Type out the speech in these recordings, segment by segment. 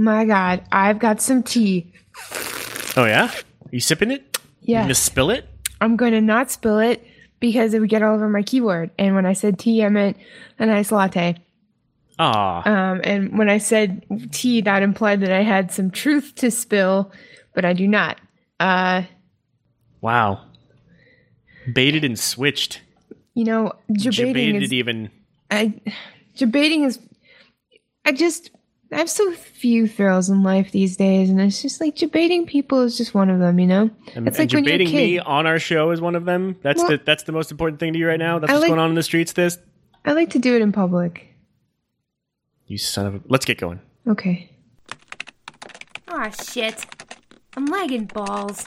my god, I've got some tea. Oh yeah, you sipping it? You Yeah, gonna spill it? I'm going to not spill it because it would get all over my keyboard. And when I said tea, I meant a nice latte. Aw, Um, and when I said tea, that implied that I had some truth to spill, but I do not. Uh, wow. Baited and switched. you know, debating is even. I debating is I just I have so few thrills in life these days, and it's just like debating people is just one of them, you know. And, it's and like when you're a debating me on our show is one of them. That's Well- the that's the most important thing to you right now. That's I what's like- going on in the streets. This I like to do it in public. you son of a. Let's get going. Okay. Aw, shit. I'm lagging balls.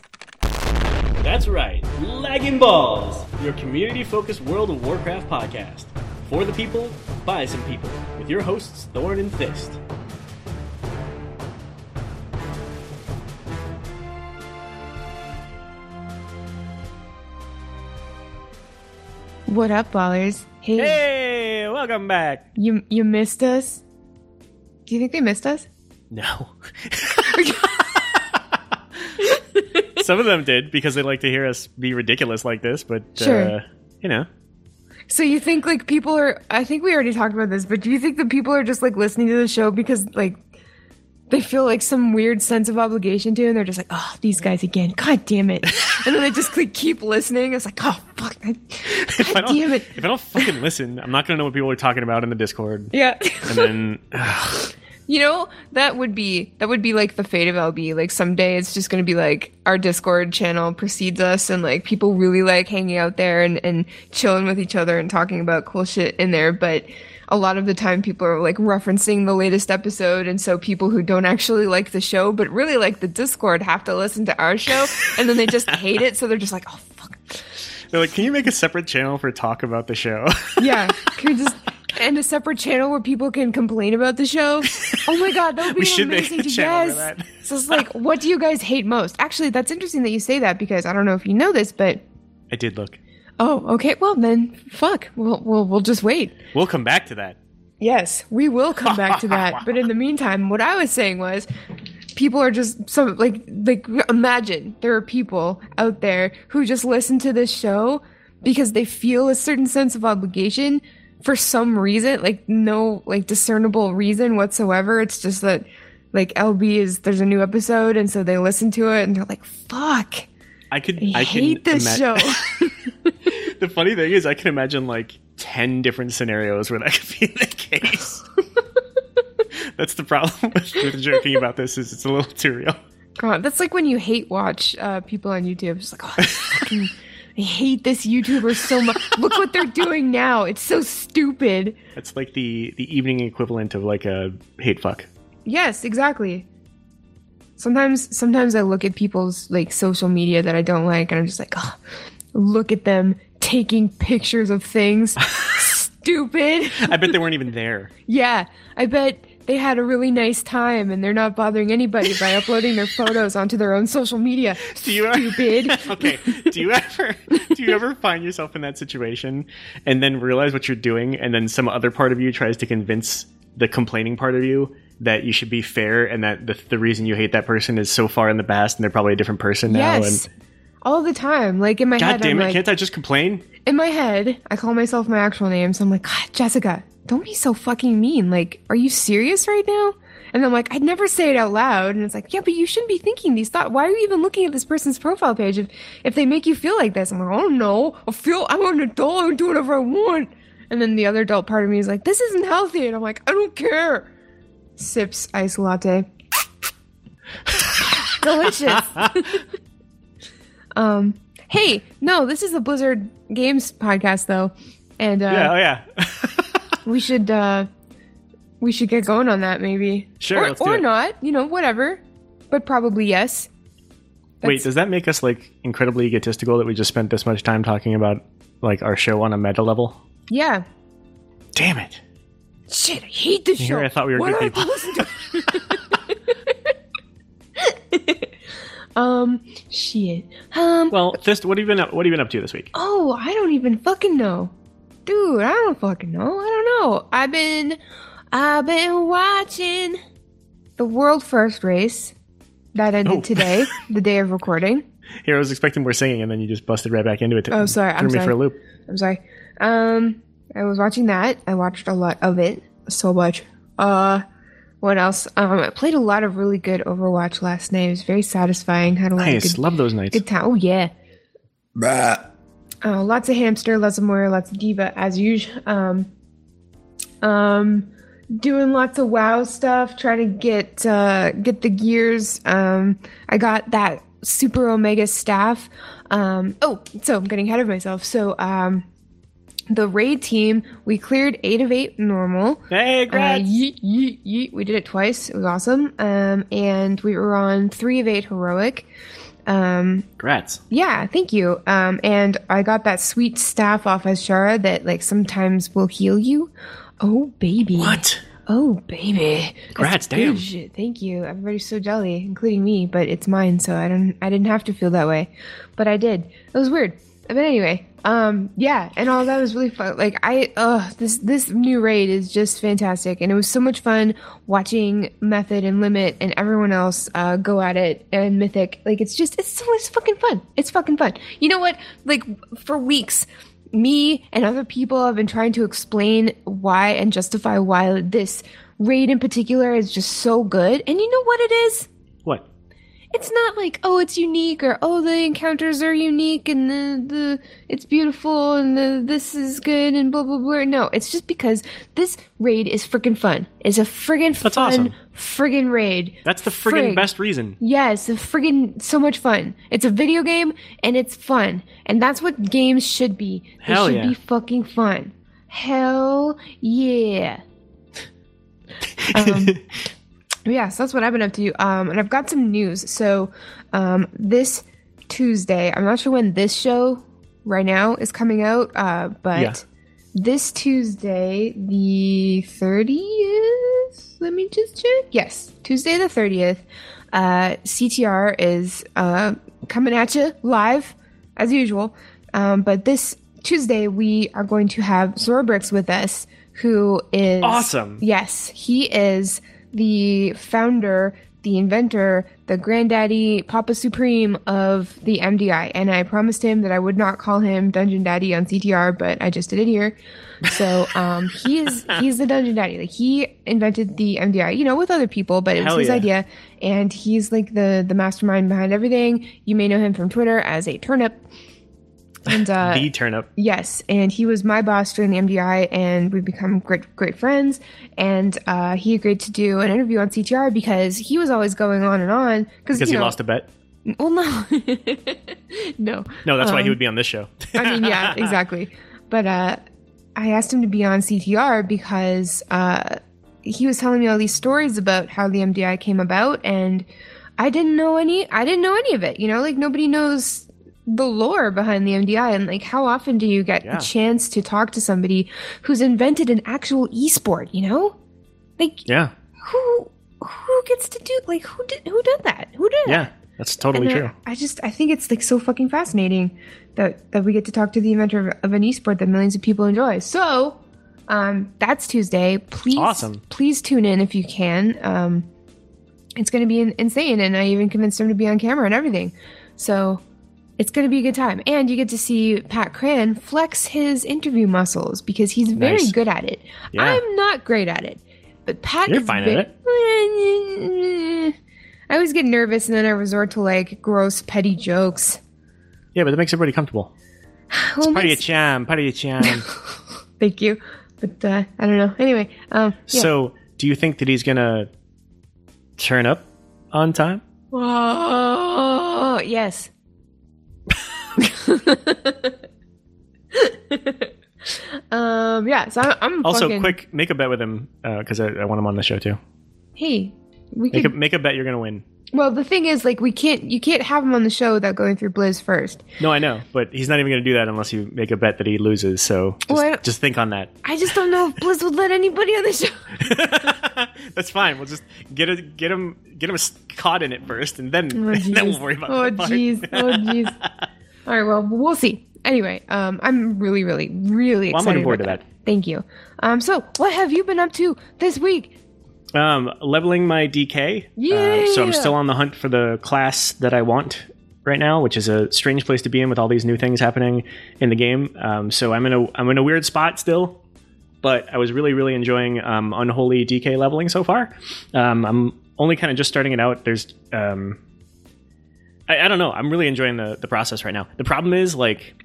That's right, Lagging Balls, your community-focused World of Warcraft podcast for the people, by some people, with your hosts Thorn and Fist. What up, ballers? Hey, Hey, welcome back. you you missed us? Do you think they missed us? No. Some of them did because they like to hear us be ridiculous like this, but Sure. uh, you know, So you think like people are? I think we already talked about this, but do you think that people are just like listening to the show because like they feel like some weird sense of obligation to, and they're just like, oh, these guys again, god damn it, and then they just like keep listening. It's like, oh fuck, I, if I god don't, damn it, if I don't fucking listen, I'm not gonna know what people are talking about in the Discord. yeah. And then, ugh, You know, that would be that would be like the fate of LB. Like someday it's just gonna be like our Discord channel precedes us and like people really like hanging out there and, and chilling with each other and talking about cool shit in there, but a lot of the time people are like referencing the latest episode and so people who don't actually like the show but really like the Discord have to listen to our show and then they just hate it, so they're just like, Oh fuck they're like, "Can you make a separate channel for talk about the show?" Yeah. Can we just and a separate channel where people can complain about the show? Oh my god, that would be make amazing channel yes. So it's like, what do you guys hate most? Actually, that's interesting that you say that because I don't know if you know this, but I did look. Oh, okay, well then, fuck, we'll we'll we'll just wait. We'll come back to that. Yes, we will come back to that. But in the meantime, what I was saying was people are just some like like imagine there are people out there who just listen to this show because they feel a certain sense of obligation for some reason, like no like discernible reason whatsoever. It's just that like LB is there's a new episode and so they listen to it and they're like, "Fuck, I could. I, I hate this ima- show." The funny thing is, I can imagine like ten different scenarios where that could be the case. That's the problem with, with joking about this. Is it's a little too real. God, that's like when you hate watch uh, people on YouTube. It's like, oh, I, fucking, I hate this YouTuber so much. Look what they're doing now. It's so stupid. That's like the the evening equivalent of like a hate fuck. Yes, exactly. Sometimes, sometimes I look at people's like social media that I don't like, and I'm just like, oh, look at them taking pictures of things. Stupid. I bet they weren't even there. Yeah, I bet they had a really nice time, and they're not bothering anybody by uploading their photos onto their own social media. Do you Stupid. okay. Do you ever do you ever find yourself in that situation and then realize what you're doing, and then some other part of you tries to convince the complaining part of you that you should be fair, and that the, the reason you hate that person is so far in the past, and they're probably a different person now. Yes. And All the time. Like in my God head, damn I'm it! like, can't I just complain? in my head, I call myself my actual name. So I'm like, God, Jessica, don't be so fucking mean. Like, are you serious right now? And I'm like, I'd never say it out loud. And it's like, yeah, but you shouldn't be thinking these thoughts. Why are you even looking at this person's profile page if, if they make you feel like this? I'm like, oh no, I feel I'm an adult. I do whatever I want. And then the other adult part of me is like, this isn't healthy. And I'm like, I don't care. Sips ice latte. Delicious. um, hey, no, this is the Blizzard Games podcast though. And uh, yeah, oh yeah. we should uh we should get going on that maybe. Sure, or, let's do or it. not, you know, whatever. But probably yes. Wait, does that make us like incredibly egotistical that we just spent this much time talking about like our show on a meta level? Yeah. Damn it! Shit, I hate this show. I thought we were Why good people. to um, shit. Um, Well, Fist, what have you been up, what have you been up to this week? oh, I don't even fucking know. Dude, I don't fucking know. I don't know. I've been, I've been watching The world first race that ended Oh. today, the day of recording. Here, I was expecting more singing, and then you just busted right back into it. Oh, sorry, Threw I'm me sorry. for a loop. I'm sorry. Um, I was watching that. I watched a lot of it. So much. Uh, what else? Um, I played a lot of really good Overwatch last night. It was very satisfying. Had a lot Nice. of good, Love those nights. good time. Oh yeah. Uh, lots of hamster, lots of Moira, lots of D.Va as usual. Um, um, doing lots of WoW stuff, trying to get uh, get the gears. Um, I got that super omega staff. Um, oh, so I'm getting ahead of myself. So um, the raid team, we cleared eight of eight normal. Hey, Uh, yeet, yeet, yeet. We did it twice. It was awesome. Um, and we were on three of eight heroic. Um, grats. yeah, thank you. Um, and I got that sweet staff off Azshara that like sometimes will heal you. Oh baby. What? Oh baby. That's Grats, good damn. shit. Thank you. Everybody's so jelly, including me, but it's mine, so I don't I didn't have to feel that way. But I did. It was weird. But anyway, um, yeah, and all that was really fun. Like I, uh, this this new raid is just fantastic, and it was so much fun watching Method and Limit and everyone else uh, go at it and Mythic. Like it's just it's so it's fucking fun. It's fucking fun. You know what? Like for weeks, me and other people have been trying to explain why and justify why this raid in particular is just so good. And you know what it is? It's not like oh it's unique or oh the encounters are unique and the, the it's beautiful and the this is good and blah blah blah no it's just because this raid is freaking fun it's a friggin' That's fun awesome. friggin' raid That's the friggin' Frig. best reason. yes it's friggin' so much fun it's a video game and it's fun and that's what games should be they Hell should yeah. be fucking fun hell yeah um, Yes, that's what I've been up to. Um, and I've got some news. So, um, this Tuesday, I'm not sure when this show right now is coming out, uh, but Yeah. this Tuesday, the 30th, let me just check. Yes, Tuesday the 30th, uh, CTR is uh, coming at you live as usual. Um, but this Tuesday, we are going to have Zorbrix with us, who is Awesome. Yes, he is the founder, the inventor, the granddaddy, Papa Supreme of the MDI. And I promised him that I would not call him Dungeon Daddy on CTR, but I just did it here. So um, he is he's the Dungeon Daddy. Like he invented the MDI, you know, with other people, but it was Hell his yeah. idea. And he's like the the mastermind behind everything. You may know him from Twitter as a turnip. And uh, the turnip. Yes, and he was my boss during the MDI, and we've become great great friends. And uh, he agreed to do an interview on CTR because he was always going on and on Because he know, lost a bet. Well, no, no. No, that's why he Um, would be on this show. I mean, yeah, exactly. But uh, I asked him to be on CTR because uh, he was telling me all these stories about how the MDI came about, and I didn't know any. I didn't know any of it. You know, like nobody knows the lore behind the MDI, and like how often do you get Yeah. a chance to talk to somebody who's invented an actual esport? You know, like yeah. who who gets to do like who did who did that? Who did that? Yeah. That's totally And, uh, true. I just I think it's like so fucking fascinating that that we get to talk to the inventor of, of an esport that millions of people enjoy. So, um, that's Tuesday. Please, Awesome. Please tune in if you can. Um, it's going to be insane, and I even convinced him to be on camera and everything. So. It's going to be a good time. And you get to see Pat Cran flex his interview muscles because he's very Nice. good at it. Yeah. I'm not great at it. But Pat You're is fine at it. I always get nervous and then I resort to like gross petty jokes. Yeah, but that makes everybody comfortable. Well, Party a makes- cham, party a cham. Thank you. But uh, I don't know. Anyway, um yeah. So, do you think that he's gonna turn up on time? Whoa, yes. um yeah, so I'm, I'm Also, fucking, quick, make a bet with him because I, I want him on the show too. Hey, we Make a could. make a bet you're gonna win. Well, the thing is, like, we can't. You can't have him on the show without going through Blizz first. No, I know, but he's not even gonna do that unless you make a bet that he loses. So just, Well, just think on that. I just don't know if Blizz would let anybody on the show. That's fine. We'll just get a, get him get him caught in it first, and then Oh, and then we'll worry about Oh, jeez. Oh, jeez. All right. Well, we'll see. Anyway, um, I'm really, really, really Well, I'm excited. looking forward to Thank you. Um, so what have you been up to this week? Um, leveling my DK. Yeah. Uh, so I'm still on the hunt for the class that I want right now, which is a strange place to be in with all these new things happening in the game. Um, so I'm in a I'm in a weird spot still, but I was really really enjoying um, unholy DK leveling so far. Um, I'm only kind of just starting it out. There's um, I, I don't know. I'm really enjoying the the process right now. The problem is like.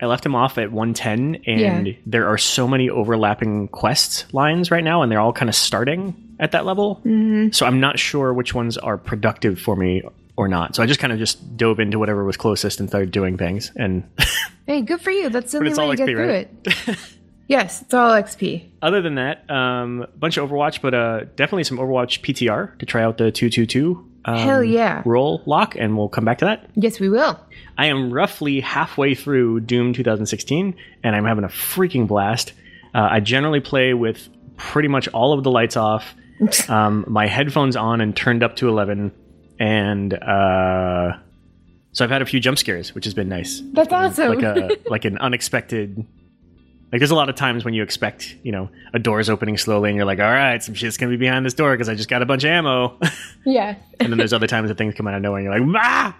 I left him off at 110, and Yeah. there are so many overlapping quest lines right now, and they're all kind of starting at that level. Mm-hmm. So I'm not sure which ones are productive for me or not. So I just kind of just dove into whatever was closest and started doing things. And Hey, good for you. That's the only way to get XP, through right? it. yes, it's all XP. other than that, um, a bunch of Overwatch, but uh, definitely some Overwatch PTR to try out the 222 um, Hell yeah. roll lock, and we'll come back to that. Yes, we will. I am roughly halfway through Doom 2016, and I'm having a freaking blast. Uh, I generally play with pretty much all of the lights off, um, my headphones on and turned up to 11, and uh, so I've had a few jump scares, which has been nice. That's awesome. Like a like an unexpected. Like there's a lot of times when you expect, you know, a door is opening slowly, and you're like, "All right, some shit's gonna be behind this door because I just got a bunch of ammo." yeah. and then there's other times that things come out of nowhere, and you're like, "Ah!"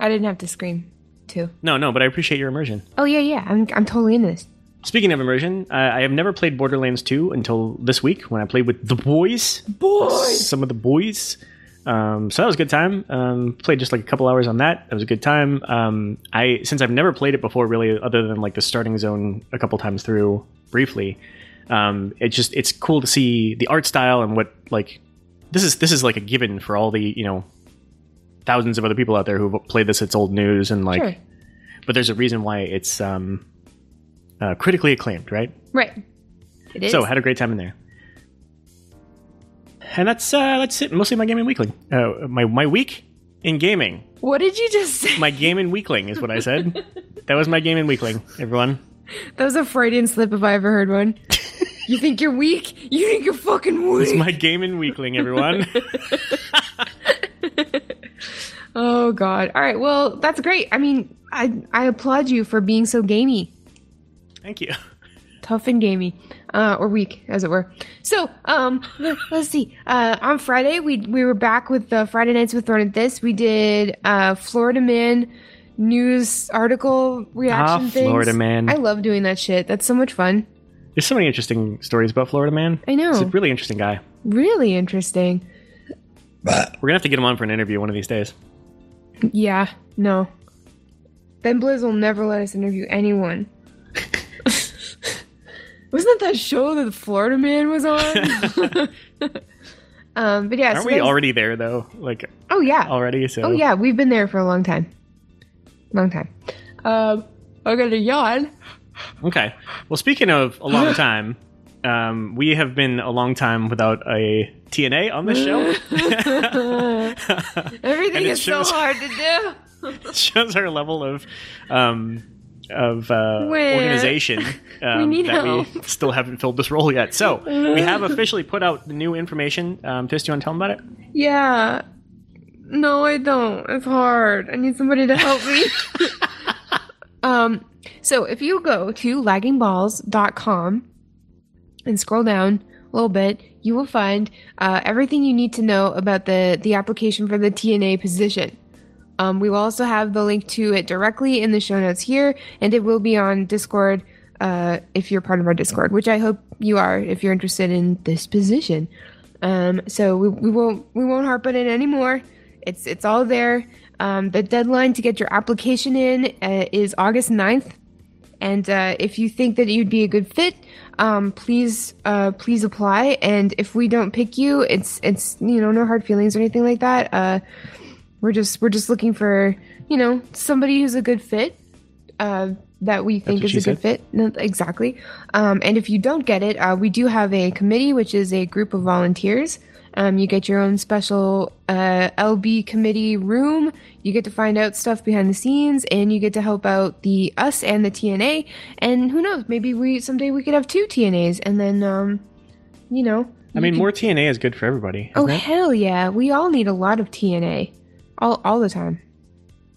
I didn't have to scream, too. No, no, but I appreciate your immersion. Oh yeah, yeah. I'm I'm totally into this. Speaking of immersion, uh, I have never played Borderlands 2 until this week when I played with the boys. Boys. Some of the boys. Um, so that was a good time. Um, played just like a couple hours on that. That was a good time. Um, I since I've never played it before, really, other than like the starting zone a couple times through briefly. Um, it just it's cool to see the art style and what like this is this is like a given for all the you know thousands of other people out there who've played this. It's old news and like, Sure. but there's a reason why it's um, uh, critically acclaimed, right? Right. It is. So had a great time in there. And that's uh, that's it. Mostly my gaming weekling. Uh, my my week in gaming. what did you just say? My gaming weekling is what I said. that was my gaming weekling. Everyone. That was a Freudian slip if I ever heard one. you think you're weak? You think you're fucking weak? It's my gaming weekling. Everyone. Oh god. All right. Well, that's great. I mean, I I applaud you for being so gamey, Thank you. tough and gamey, uh, or week, as it were. So, um, let's see. Uh, on Friday, we we were back with the Friday nights with Throne at this. We did uh, Florida Man news article reaction Ah, things. Florida Man. I love doing that shit. That's so much fun. There's so many interesting stories about Florida Man. I know. He's a really interesting guy. Really interesting. We're gonna have to get him on for an interview one of these days. Yeah. No. Ben Blizz will never let us interview anyone. Wasn't that that show that the Florida Man was on? um, but yeah, Aren't so we already there though? Like Oh yeah. already? So Oh yeah, we've been there for a long time. Long time. Um, I got a yawn. Okay. Well, speaking of a long time, um, we have been a long time without a TNA on this show. Everything is is so hard to do. Shows our level of um, of uh, organization um, need that we still haven't filled this role yet. So we have officially put out the new information. Um, Fist, you want to tell them about it? Yeah. No, I don't. It's hard. I need somebody to help me. um, so if you go to laggingballs.com and scroll down a little bit, you will find uh, everything you need to know about the, the application for the TNA position. Um, we will also have the link to it directly in the show notes here, and it will be on Discord uh, if you're part of our Discord, which I hope you are if you're interested in this position. Um, so we, we won't we won't harp on it anymore. It's it's all there. Um, the deadline to get your application in uh, is August 9th. And uh, if you think that you'd be a good fit, um, please uh, please apply. And if we don't pick you, it's it's you know no hard feelings or anything like that. We're just we're just looking for you know somebody who's a good fit uh, that we think is a good fit. No, exactly. Um, and if you don't get it, uh, we do have a committee, which is a group of volunteers. Um, you get your own special uh, LB committee room. You get to find out stuff behind the scenes, and you get to help out the us and the TNA. And who knows? Maybe we someday we could have two TNAs, and then um, you know. I mean, more TNA is good for everybody. Oh it? hell yeah! We all need a lot of TNA, all all the time,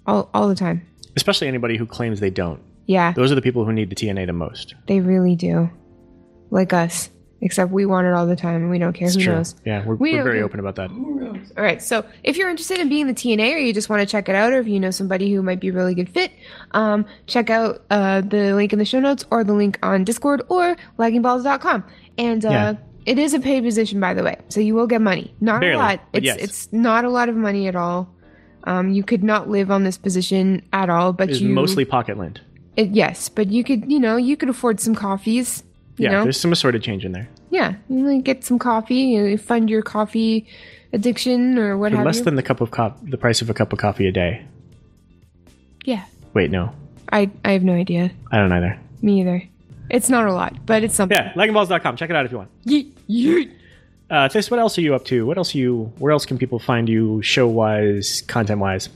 all all the time. especially anybody who claims they don't. Yeah, Those are the people who need the TNA the most. they really do, like us. Except we want it all the time and we don't care. It's Who true. knows? Yeah, we're, We we're very care. open about that. All right. So if you're interested in being the TNA or you just want to check it out, or if you know somebody who might be a really good fit, um, check out uh, the link in the show notes or the link on Discord or laggingballs.com. And uh, Yeah. it is a paid position, by the way. So you will get money. Not Barely, a lot. It's, yes. it's not a lot of money at all. Um, you could not live on this position at all, but It's you mostly pocket lint. it, yes, but you could, you know, you could afford some coffees. You Yeah, know, there's some assorted change in there. yeah, you know, get some coffee, you fund your coffee addiction or what For less than the cup of co- the price of a cup of coffee a day. yeah, Wait, no, I I have no idea. I don't either. Me either. It's not a lot, but it's something. Yeah, laggingballs.com. Check it out if you want. Yeet, yeet. Uh, Tis, what else are you up to? What else you? Where else can people find you, show wise, content wise?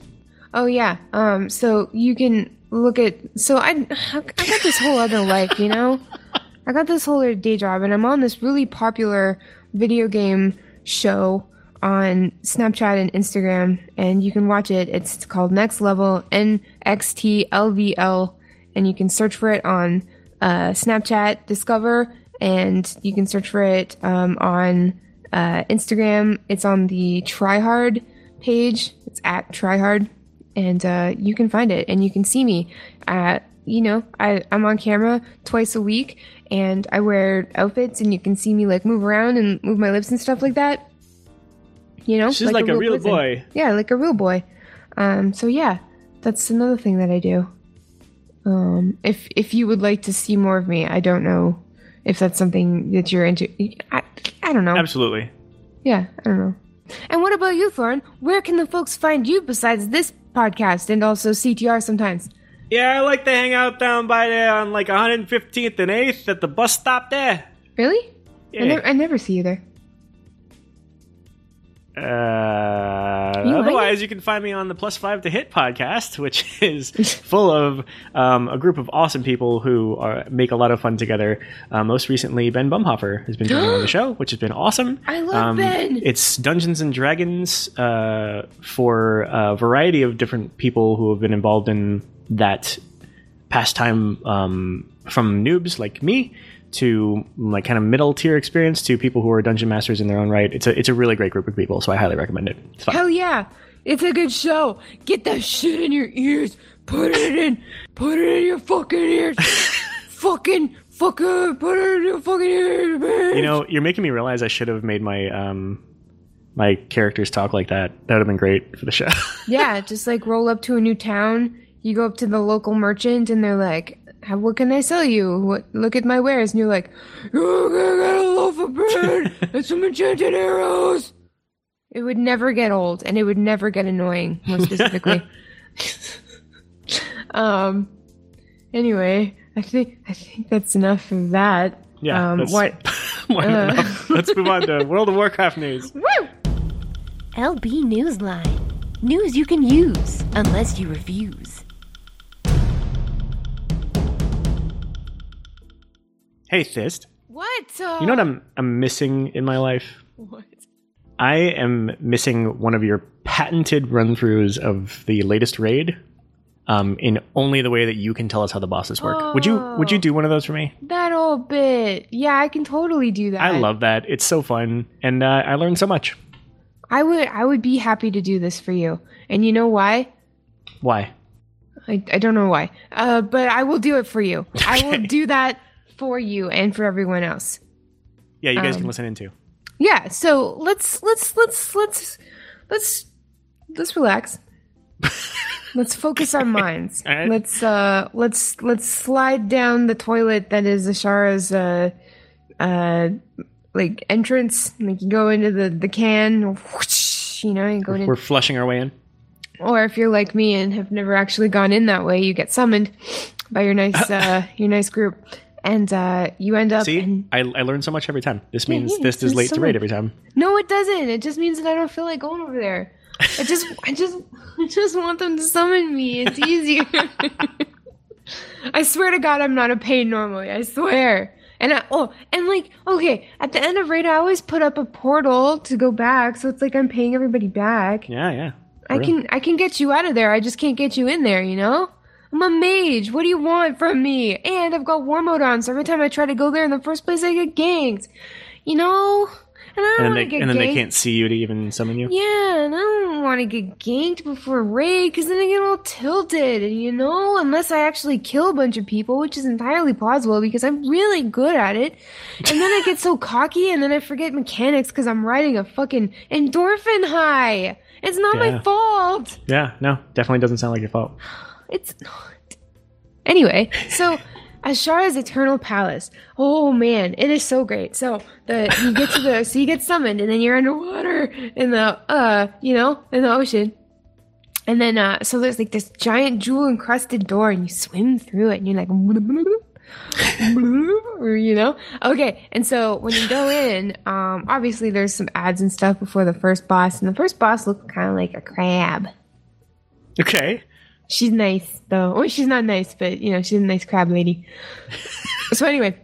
Oh yeah. Um. So you can look at. So I I got this whole other life, you know. I got this whole other day job, and I'm on this really popular video game show on Snapchat and Instagram, and you can watch it. It's called Next Level NXTLVL, and you can search for it on uh, Snapchat Discover, and you can search for it um, on uh, Instagram. It's on the Tryhard page. It's at Tryhard, and uh, you can find it, and you can see me. At, you know, I, I'm on camera twice a week, and I wear outfits, and you can see me like move around and move my lips and stuff like that. You know, She's like, a real person. boy. Yeah, like a real boy. Um, so yeah, that's another thing that I do. Um, if if you would like to see more of me, I don't know if that's something that you're into. I, I don't know. Absolutely. Yeah, I don't know. And what about you, Thorin? Where can the folks find you besides this podcast and also CTR sometimes? Yeah, I like to hang out down by there on like 115th and 8th at the bus stop there. Really? Yeah. I, never, I never see you there. Uh, You otherwise, you can find me on the Plus Five to Hit podcast, which is full of um, a group of awesome people who are, make a lot of fun together. Uh, most recently, Ben Bumhofer has been joining on the show, which has been awesome. I love Ben. It's Dungeons and Dragons uh, for a variety of different people who have been involved in that pastime, um, from noobs like me to like kind of middle tier experience to people who are dungeon masters in their own right. It's a it's a really great group of people, so I highly recommend it. It's fun. Hell yeah! It's a good show. Get that shit in your ears. Put it in. Put it in your fucking ears. fucking, fucking, put it in your fucking ears, man. You know, you're making me realize I should have made my um my characters talk like that. That would have been great for the show. Yeah, just like roll up to a new town. You go up to the local merchant, and they're like, "How- "What can I sell you? What? Look at my wares." And you're like, "Oh, I got a loaf of bread and some enchanted arrows." It would never get old, and it would never get annoying. More specifically. um. Anyway, I think I think that's enough of that. yeah. Um. that's What? uh. Let's move on to World of Warcraft news. Woo! LB Newsline. News you can use, unless you refuse. Hey, Thist. What? Uh, You know what I'm I'm missing in my life? What? I am missing one of your patented run throughs of the latest raid. Um, in only the way that you can tell us how the bosses work. Would you would you do one of those for me? That old bit. Yeah, I can totally do that. I love that. It's so fun, and uh, I learned so much. I would I would be happy to do this for you. And you know why? Why? I, I don't know why. Uh, but I will do it for you. I will do that for you and for everyone else. Yeah, you guys Um, can listen in too. Yeah, so let's let's let's let's let's let's relax. let's focus our minds. Right. Let's uh let's let's slide down the toilet that is Azshara's uh uh like entrance. Like you go into the the can, whoosh, you know, you go in. We're flushing our way in. Or if you're like me and have never actually gone in that way, you get summoned by your nice uh your nice group. And uh you end up See, in I, I learn so much every time. This Yeah, means yeah, this is late so to raid every time. No, it doesn't. It just means that I don't feel like going over there. I just I just I just want them to summon me. It's easier. I swear to God I'm not a pain normally. I swear. And I, oh, and like, okay, at the end of raid, I always put up a portal to go back, so it's like I'm paying everybody back. Yeah, yeah. I Really. can I can get you out of there. I just can't get you in there, you know? I'm a mage. What do you want from me? And I've got war mode on, so every time I try to go there in the first place, I get ganked. You know? And I don't want to get and then they can't see you to even summon you. Yeah, and I don't want to get ganked before raid because then I get all tilted, and you know, unless I actually kill a bunch of people, which is entirely plausible because I'm really good at it. And then I get so cocky, and then I forget mechanics because I'm riding a fucking endorphin high. It's not my fault. Yeah, no, definitely doesn't sound like your fault. It's not. Anyway, so Azshara's Eternal Palace. Oh man, it is so great. So the you get to the so you get summoned and then you're underwater in the uh you know in the ocean. And then uh so there's like this giant jewel encrusted door and you swim through it and you're like you know okay and so when you go in um obviously there's some ads and stuff before the first boss and the first boss looked kind of like a crab Okay. She's nice though. Well, she's not nice, but you know, she's a nice crab lady. so anyway,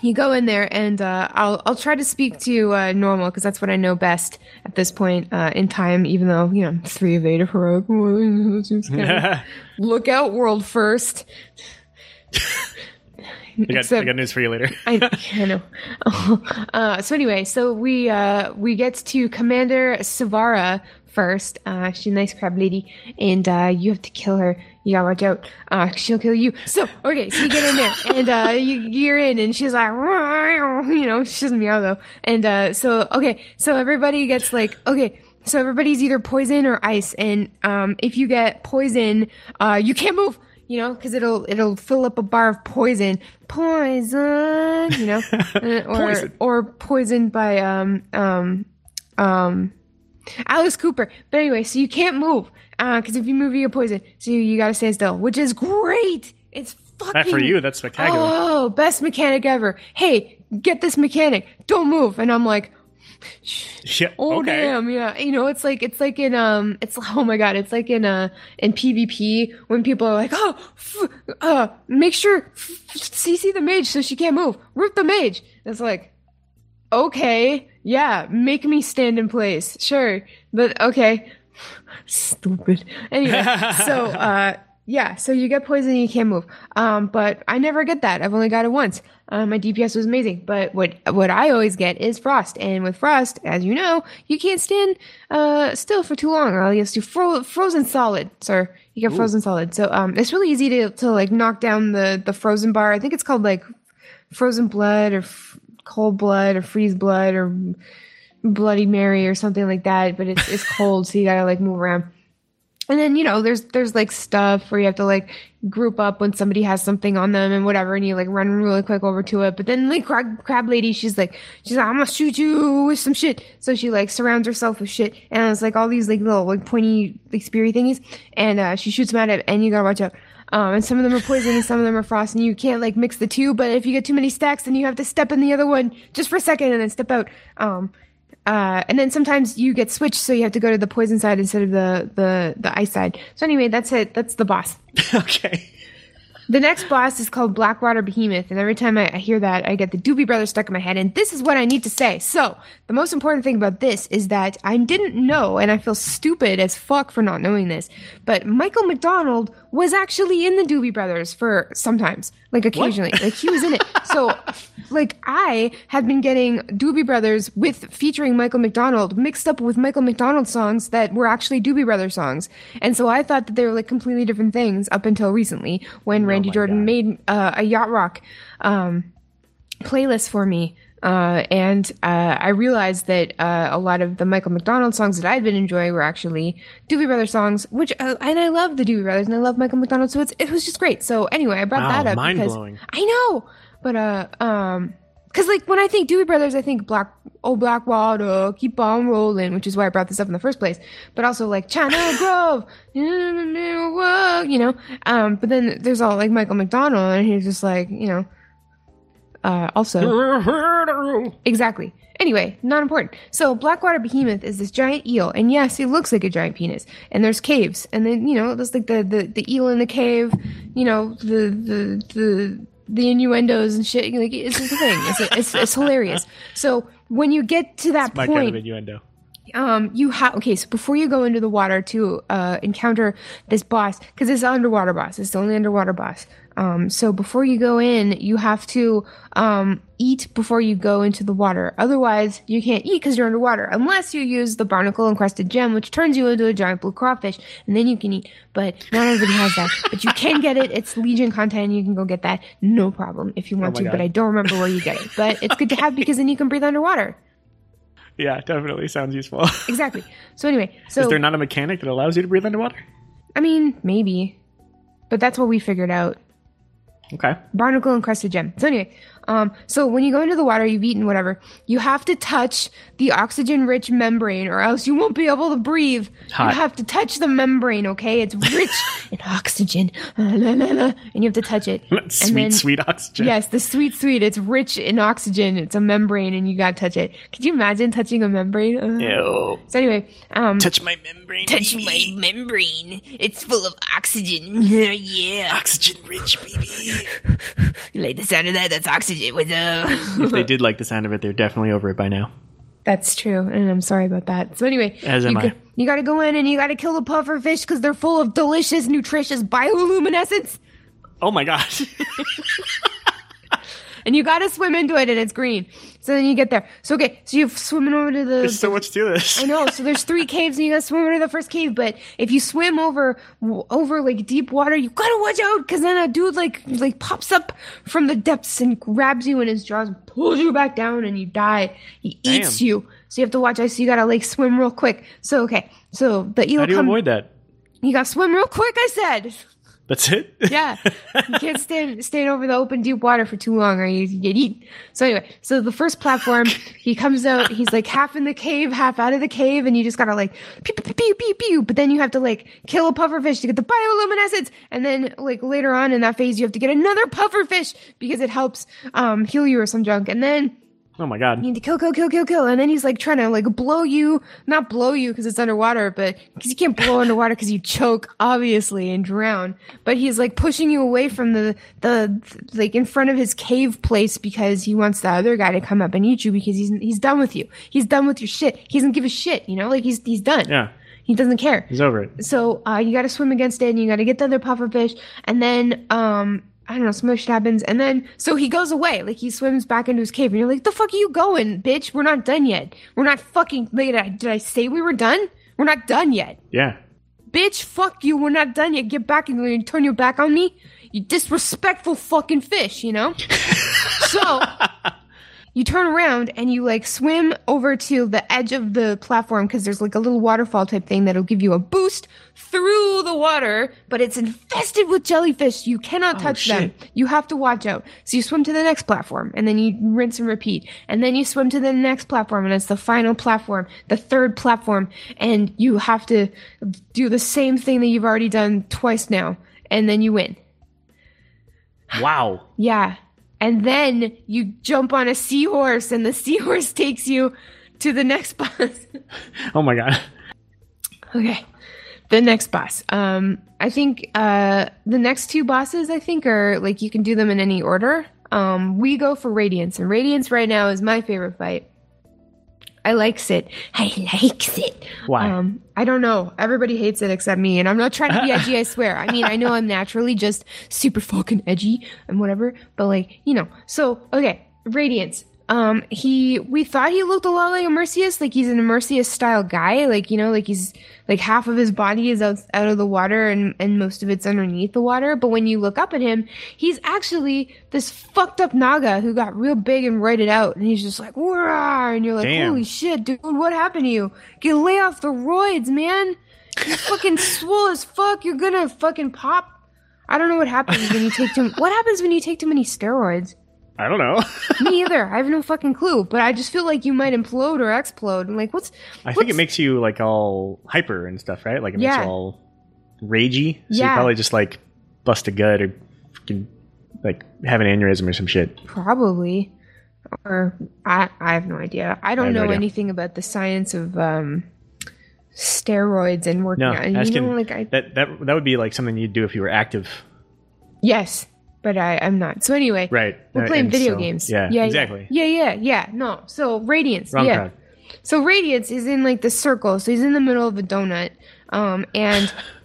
you go in there and uh, I'll I'll try to speak to you uh, normal because that's what I know best at this point uh, in time. Even though you know three of eight heroic. Kinda Look out, world first. I got, I got news for you later. I, I know. Uh, so anyway, so we uh, we get to Commander Sivara first. Uh, she's a nice crab lady, and uh, you have to kill her. You gotta watch out. Uh, she'll kill you. So okay, so you get in there, and uh, you, you're in, and she's like, you know, she doesn't meow though. And uh, so okay, so everybody gets like, okay. So everybody's either poison or ice, and um, if you get poison, uh, you can't move you know, because it'll it'll fill up a bar of poison, poison, you know, Uh, or Poison. or poisoned by um um um Alice Cooper. But anyway, so you can't move because if you move, you get poisoned. So you, you got to stay still, which is great. It's fucking That for you, that's spectacular. Oh, best mechanic ever. Hey, get this mechanic. Don't move. And I'm like, yeah, Oh okay. damn, yeah. You know, it's like it's like in um, it's oh my god, it's like in uh in PvP when people are like, oh, f- uh, make sure f- CC the mage so she can't move. Root the mage. It's like, okay, yeah, make me stand in place, sure, but okay, stupid. Anyway, so uh. Yeah, so you get poison and you can't move. Um, but I never get that. I've only got it once. Um, my DPS was amazing. But what what I always get is frost. And with frost, as you know, you can't stand uh still for too long, or else you fro- frozen solid, sir. You get frozen solid. So um, it's really easy to to like knock down the the frozen bar. I think it's called like frozen blood or f- cold blood or freeze blood or bloody mary or something like that. But it's it's cold, so you gotta like move around. And then you know, there's there's like stuff where you have to like group up when somebody has something on them and whatever, and you like run really quick over to it. But then like crab, crab lady, she's like, she's like, I'm gonna shoot you with some shit. So she like surrounds herself with shit, and it's like all these like little like pointy like speary thingies, and uh, she shoots them at it, and you gotta watch out. Um, and some of them are poison and some of them are frost, and you can't like mix the two. But if you get too many stacks, then you have to step in the other one just for a second and then step out. Um, uh, and then sometimes you get switched, so you have to go to the poison side instead of the the the ice side. So anyway, that's it. That's the boss. okay. The next boss is called Blackwater Behemoth, and every time I, I hear that, I get the Doobie Brothers stuck in my head. And this is what I need to say. So, the most important thing about this is that I didn't know, and I feel stupid as fuck for not knowing this, but Michael McDonald was actually in the Doobie Brothers for sometimes, like occasionally. Like, he was in it. So, like, I had been getting Doobie Brothers with featuring Michael McDonald mixed up with Michael McDonald songs that were actually Doobie Brothers songs. And so I thought that they were like completely different things up until recently when Randy Jordan God. made uh, a yacht rock um, playlist for me. Uh, and uh, I realized that uh, a lot of the Michael McDonald songs that I'd been enjoying were actually Doobie Brothers songs, which uh, and I love the Doobie Brothers and I love Michael McDonald, so it's it was just great. So anyway, I brought Wow, that up because mind-blowing. I know, but uh, um, because like when I think Doobie Brothers, I think Black Oh Black Water, Keep on Rolling, which is why I brought this up in the first place. But also like China Grove, you know. Um, but then there's all like Michael McDonald, and he's just like you know. Uh, also, exactly. Anyway, not important. So Blackwater Behemoth is this giant eel, and yes, it looks like a giant penis. And there's caves, and then you know, there's like the the, the eel in the cave. You know, the the the the innuendos and shit. Like it's a thing. It's it's, it's hilarious. So when you get to that point, kind of innuendo. um you have okay so before you go into the water to uh encounter this boss because it's an underwater boss it's the only underwater boss um so before you go in you have to um eat before you go into the water otherwise you can't eat because you're underwater unless you use the barnacle encrusted gem which turns you into a giant blue crawfish and then you can eat but not everybody has that but you can get it it's legion content you can go get that no problem if you want my to God. but i don't remember where you get it but it's good to have because then you can breathe underwater Yeah, definitely sounds useful. exactly so anyway so Is there not a mechanic that allows you to breathe underwater? I mean, maybe. But that's what we figured out. Okay. Barnacle and encrusted gem. So anyway, um, so when you go into the water, you've eaten whatever, you have to touch the oxygen-rich membrane, or else you won't be able to breathe. Hot. You have to touch the membrane, okay? It's rich in oxygen, La, la, la, and you have to touch it. sweet, then- sweet oxygen. Yes, the sweet, sweet. It's rich in oxygen. It's a membrane, and you gotta touch it. Could you imagine touching a membrane? Ugh. Ew. So anyway, um, Touch my membrane. Touch baby. my membrane. It's full of oxygen. yeah. oxygen rich, baby. You like the sound of that? That's oxygen. What's up? Uh, if they did like the sound of it, they're definitely over it by now. That's true, and I'm sorry about that. So anyway, As you, am I. you got to go in and you got to kill the puffer fish because they're full of delicious, nutritious bioluminescence, Oh my gosh. and you got to swim into it, and it's green. So then you get there. So okay, so you're swimming over to the. There's so much to this. I know. So there's three caves, and you got to swim over to the first cave. But if you swim over over like deep water, you gotta watch out because then a dude like like pops up from the depths and grabs you in his jaws, and pulls you back down, and you die. He eats Damn. you. So you have to watch out. So you gotta like swim real quick. So okay, so the eel How do you come. avoid that? You gotta swim real quick. I said. That's it? Yeah, you can't stand stand over the open deep water for too long, or you get eaten. So anyway, so the first platform, he comes out. He's like half in the cave, half out of the cave, and you just gotta like pew pew pew pew. pew. But then you have to like kill a pufferfish to get the bioluminescence, and then like later on in that phase, you have to get another pufferfish because it helps um heal you or some junk, and then. Oh my god. You need to kill, kill, kill, kill, kill, and then he's like trying to like blow you, not blow you because it's underwater, but because you can't blow underwater because you choke obviously and drown. But he's like pushing you away from the the like in front of his cave place because he wants the other guy to come up and eat you because he's he's done with you. He's done with your shit. He doesn't give a shit, you know, like he's he's done. Yeah. He doesn't care. He's over it. So uh, you got to swim against it, and you got to get the other pufferfish, and then um, I don't know, some other shit happens, and then so he goes away, like he swims back into his cave, and you're like, "The fuck are you going, bitch? We're not done yet. We're not fucking. Like, did I, did I say we were done? We're not done yet, Yeah. bitch. Fuck you. We're not done yet. Get back and you turn your back on me. You disrespectful fucking fish, you know." so you turn around and you like swim over to the edge of the platform because there's like a little waterfall type thing that'll give you a boost through the water, but it's infested with jellyfish. You cannot oh, touch them. You have to watch out. So you swim to the next platform and then you rinse and repeat. And then you swim to the next platform and it's the final platform, the third platform. And you have to do the same thing that you've already done twice now. And then you win. Wow. Yeah. And then you jump on a seahorse and the seahorse takes you to the next boss. Oh my god. okay. The next boss. Um I think uh the next two bosses I think are like you can do them in any order. Um we go for Radiance and Radiance right now is my favorite fight. I likes it. I likes it. Why? Um, I don't know. Everybody hates it except me, and I'm not trying to be edgy. I swear. I mean, I know I'm naturally just super fucking edgy and whatever, but like, you know. So okay, Radiance. Um, he we thought he looked a lot like a Mercius, like he's an Mercius style guy, like you know, like he's like half of his body is out out of the water and and most of it's underneath the water. But when you look up at him, he's actually this fucked up Naga who got real big and roided out, and he's just like, Wah! and you're like, Damn. holy shit, dude, what happened to you? Get lay off the roids, man. You're fucking swole as fuck. You're gonna fucking pop. I don't know what happens when you take too. What happens when you take too many steroids? I don't know. Me either. I have no fucking clue. But I just feel like you might implode or explode. I'm like, what's? I think it makes you like all hyper and stuff, right? Like it makes you all ragey. So Yeah. you probably just like bust a gut or fucking, like have an aneurysm or some shit. probably, or I. I have no idea. I don't no know idea. anything about the science of um steroids and working No, out. You know, like I that that that would be like something you'd do if you were active, yes, but I I'm not. So anyway, right? We're Uh, playing video so- games. Yeah, yeah, exactly. Yeah, yeah, yeah. No. So Radiance. Wrong yeah. crowd. So Radiance is in like the circle, so he's in the middle of a donut. Um, and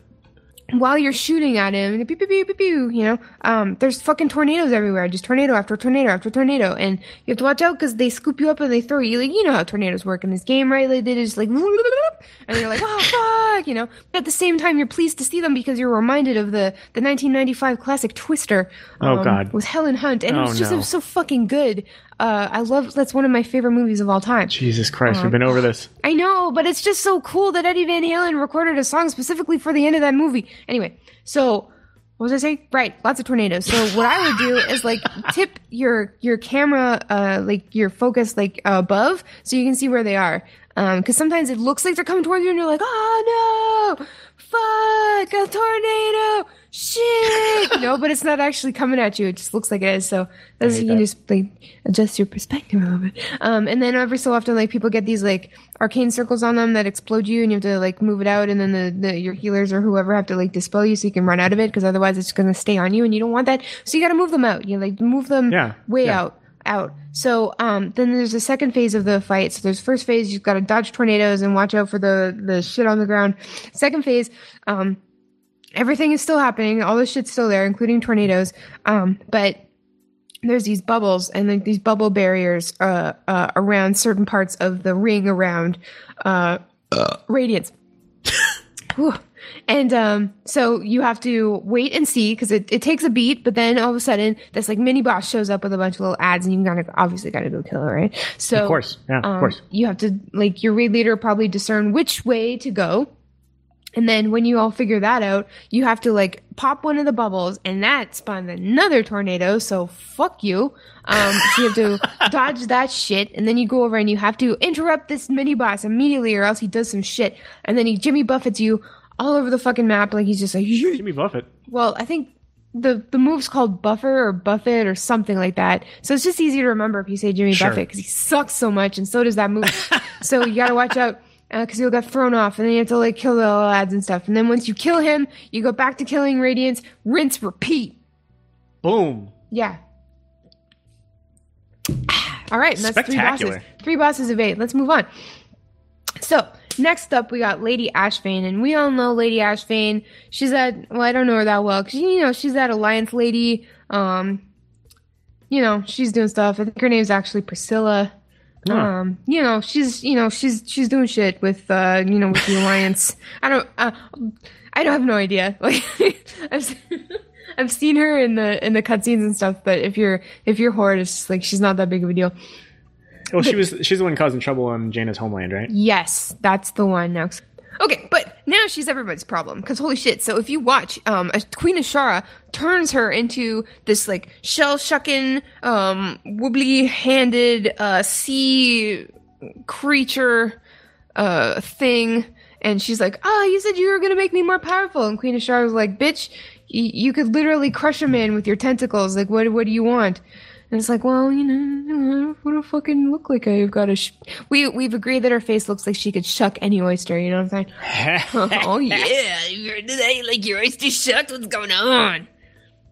while you're shooting at him, pew, pew, pew, pew, pew, you know, um, there's fucking tornadoes everywhere, just tornado after tornado after tornado, and you have to watch out because they scoop you up and they throw you. Like you know how tornadoes work in this game, right? Like they just like, and you're like, oh fuck, you know. But at the same time, you're pleased to see them because you're reminded of the the 1995 classic Twister. Oh, um, God. with Helen Hunt, and it Oh, was just it was so fucking good. Uh, I love that's one of my favorite movies of all time. Jesus Christ, Uh-huh. we've been over this. I know, but it's just so cool that Eddie Van Halen recorded a song specifically for the end of that movie. Anyway, so what was I saying? Right, lots of tornadoes. So what I would do is like tip your your camera, uh, like your focus like above, so you can see where they are. Um, because sometimes it looks like they're coming towards you, and you're like, oh no, fuck, a tornado, shit. no, but it's not actually coming at you. It just looks like it is. So that's you can that. just like adjust your perspective a little bit. Um, and then every so often, like people get these like arcane circles on them that explode you, and you have to like move it out, and then the, the your healers or whoever have to like dispel you so you can run out of it because otherwise it's gonna stay on you, and you don't want that. So you got to move them out. You like move them Yeah, way yeah. out out. So um, then there's the second phase of the fight. So there's first phase, you've got to dodge tornadoes and watch out for the the shit on the ground. Second phase, um, everything is still happening. All the shit's still there, including tornadoes. Um, but there's these bubbles and like these bubble barriers uh, uh, around certain parts of the ring around uh, radiance. And um, so you have to wait and see because it, it takes a beat, but then all of a sudden this like mini boss shows up with a bunch of little ads, and you gotta obviously gotta go kill it, right? So Of course, yeah, of um, course. you have to like your raid leader probably discern which way to go. And then when you all figure that out, you have to like pop one of the bubbles and that spawns another tornado. So fuck you. Um, so you have to dodge that shit. And then you go over and you have to interrupt this mini boss immediately or else he does some shit. And then he Jimmy Buffets you all over the fucking map. Like he's just like, Jimmy Buffett. well, I think the the move's called Buffer or Buffett or something like that. So it's just easy to remember if you say Jimmy Sure. Buffett because he sucks so much, and so does that move. so you gotta watch out because he'll get thrown off, and then you have to like kill the lads and stuff. And then once you kill him, you go back to killing Radiance, rinse, repeat. Boom. Yeah. All right, that's three bosses. Three bosses of eight. Let's move on. So next up, we got Lady Ashvane, and we all know Lady Ashvane. She's at well, I don't know her that well because you know she's that Alliance lady. Um, you know she's doing stuff. I think her name's actually Priscilla. Huh. Um, you know she's you know she's she's doing shit with uh you know with the Alliance. I don't uh, I don't have no idea. Like I've seen, I've seen her in the in the cutscenes and stuff, but if you're if you're Horde, it's just like she's not that big of a deal. Well, she was she's the one causing trouble in Jaina's homeland, right? Yes, that's the one now. Okay, but now she's everybody's problem because holy shit! So if you watch, um, Queen Azshara turns her into this like shell shucking, um, wobbly handed, uh, sea creature, uh, thing, and she's like, "Ah, you said you were gonna make me more powerful," and Queen Azshara was like, "Bitch, y- you could literally crush a man with your tentacles. Like, what? What do you want?" And it's like, well, you know, what do I fucking look like? I've got a. Sh-. We we've agreed that her face looks like she could shuck any oyster. You know what I'm saying? oh yeah, you're today like your oyster shucked. What's going on?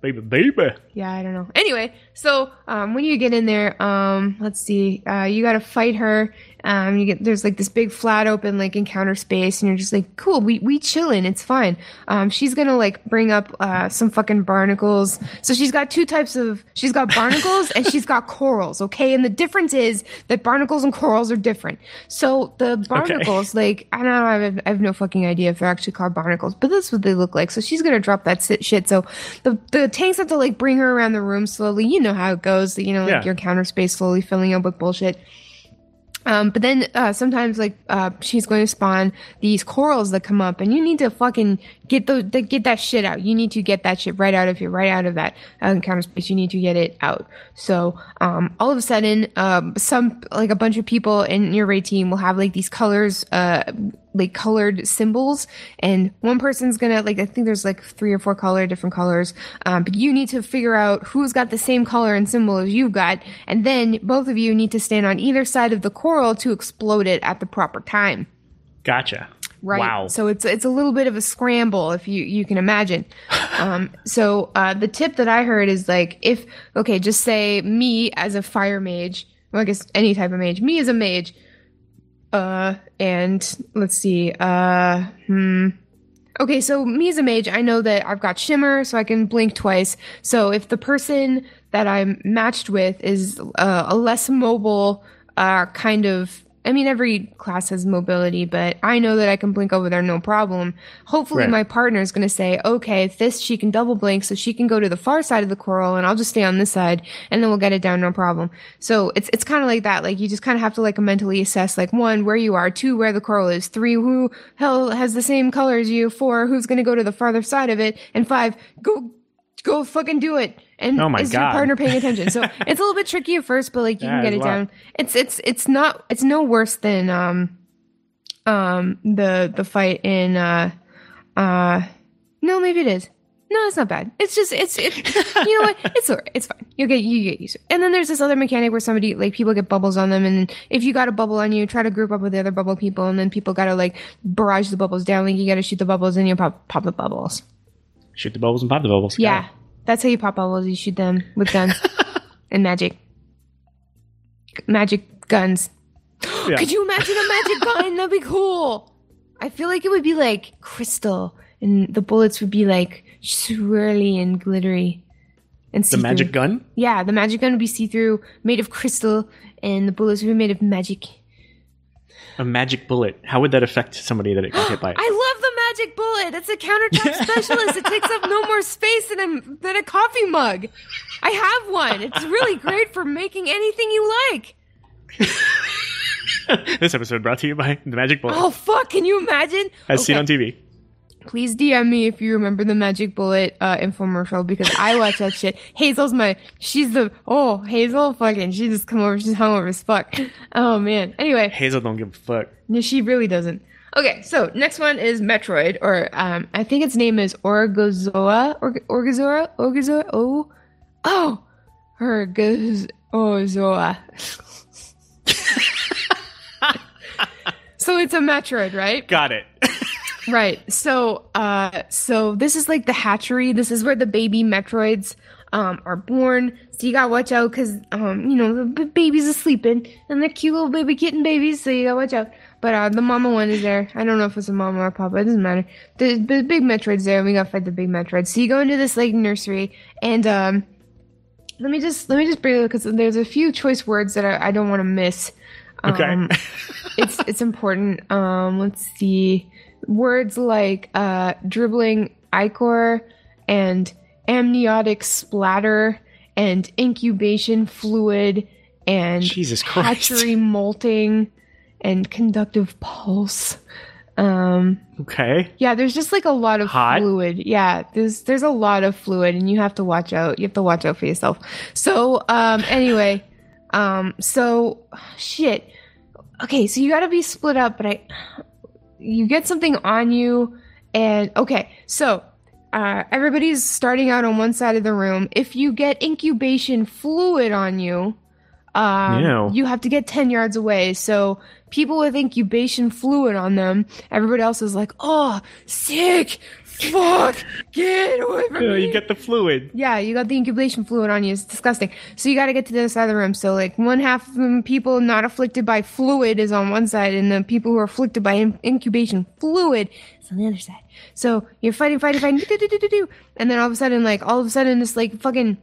baby, baby. Yeah, I don't know. Anyway, so um, when you get in there, um, let's see, uh, you got to fight her. Um, you get there's like this big flat open like encounter space, and you're just like, cool, we we chillin', it's fine. Um, she's gonna like bring up uh, some fucking barnacles. So she's got two types of she's got barnacles and she's got corals. Okay, and the difference is that barnacles and corals are different. So the barnacles, like I don't know, I have, I have no fucking idea if they're actually called barnacles, but that's what they look like. So she's gonna drop that shit. So the the tanks have to like bring her around the room slowly. You know how it goes. You know, like Yeah. your counter space slowly filling up with bullshit. Um, but then uh, sometimes like uh, she's going to spawn these corals that come up, and you need to fucking get the, the get that shit out. You need to get that shit right out of here, right out of that uh, encounter space. You need to get it out. So um, all of a sudden, um, some like a bunch of people in your raid team will have like these colors, uh, like colored symbols, and one person's gonna like I think there's like three or four color different colors, um, but you need to figure out who's got the same color and symbol as you've got, and then both of you need to stand on either side of the coral to explode it at the proper time. Gotcha. Right. Wow. So it's it's a little bit of a scramble if you you can imagine. Um, so uh, the tip that I heard is like if okay, just say me as a fire mage. Well, I guess any type of mage. Me as a mage. Uh, and let's see. Uh, hmm. Okay, so me as a mage, I know that I've got shimmer, so I can blink twice. So if the person that I'm matched with is uh, a less mobile, uh, kind of. I mean, every class has mobility, but I know that I can blink over there no problem. Hopefully, Right. my partner is going to say, okay, this, she can double blink, so she can go to the far side of the coral, and I'll just stay on this side, and then we'll get it down no problem. So it's it's kind of like that. Like you just kind of have to like mentally assess, like one, where you are, two, where the coral is, three, who hell has the same color as you, four, who's going to go to the farther side of it, and five, go go fucking do it. And Oh my is your partner paying attention? So it's a little bit tricky at first, but like you Yeah, can get it down. It's it's it's not it's no worse than um um the the fight in uh uh no maybe it is. No, it's not bad. It's just it's it, you know what? It's alright. It's fine. You get you get used to it. And then there's this other mechanic where somebody like people get bubbles on them, and if you got a bubble on you, try to group up with the other bubble people, and then people gotta like barrage the bubbles down. Like you gotta shoot the bubbles, and you pop pop the bubbles. Shoot the bubbles and pop the bubbles. Yeah. That's how you pop bubbles. You shoot them with guns and magic. Magic guns. Yeah. Could you imagine a magic gun? That'd be cool. I feel like it would be like crystal, and the bullets would be like swirly and glittery. And The magic gun? Yeah, the magic gun would be see through, made of crystal, and the bullets would be made of magic. A magic bullet. How would that affect somebody that it got hit by? I love magic bullet. It's a countertop specialist. It takes up no more space than a than a coffee mug. I have one. It's really great for making anything you like. this episode brought to you by the magic bullet. Oh fuck! Can you imagine? as seen Okay, on TV. Please DM me if you remember the magic bullet uh, infomercial because I watch that shit. Hazel's my she's the oh Hazel fucking she just come over she's hungover as fuck. Oh man. Anyway, Hazel don't give a fuck. No, she really doesn't. Okay, so next one is Metroid, or um, I think its name is Orgozoa, Org- Orgozora, Orgozora, oh, oh, Orgozoa. so it's a Metroid, right? Got it. Right. So, uh, so this is like the hatchery. This is where the baby Metroids um are born. So you gotta watch out because um you know the babies are sleeping and they're cute little baby kitten babies. So you gotta watch out. But uh, the mama one is there. I don't know if it's a mama or a papa. It doesn't matter. The, the big Metroid's there, and we gotta fight the big Metroid. So you go into this like nursery, and um, let me just let me just bring it because there's a few choice words that I, I don't want to miss. Okay. Um, it's it's important. Um, let's see, words like uh, dribbling ichor and amniotic splatter and incubation fluid and Jesus Christ. hatchery molting and conductive pulse. Um, okay. yeah, there's just like a lot of Hot. fluid. Yeah, there's there's a lot of fluid, and you have to watch out. You have to watch out for yourself. So, um, anyway, um, so shit. Okay, so you got to be split up, but I, you get something on you, and okay, so. Uh, everybody's starting out on one side of the room. If you get incubation fluid on you, um, Ew. you have to get 10 yards away. So people with incubation fluid on them, everybody else is like, oh, sick, fuck, get away from Yeah, me. you get the fluid. yeah, you got the incubation fluid on you. It's disgusting. So you got to get to the other side of the room. So like one half of the people not afflicted by fluid is on one side, and the people who are afflicted by in- incubation fluid is on the other side. So you're fighting, fighting, fighting, and then all of a sudden, like all of a sudden, this like fucking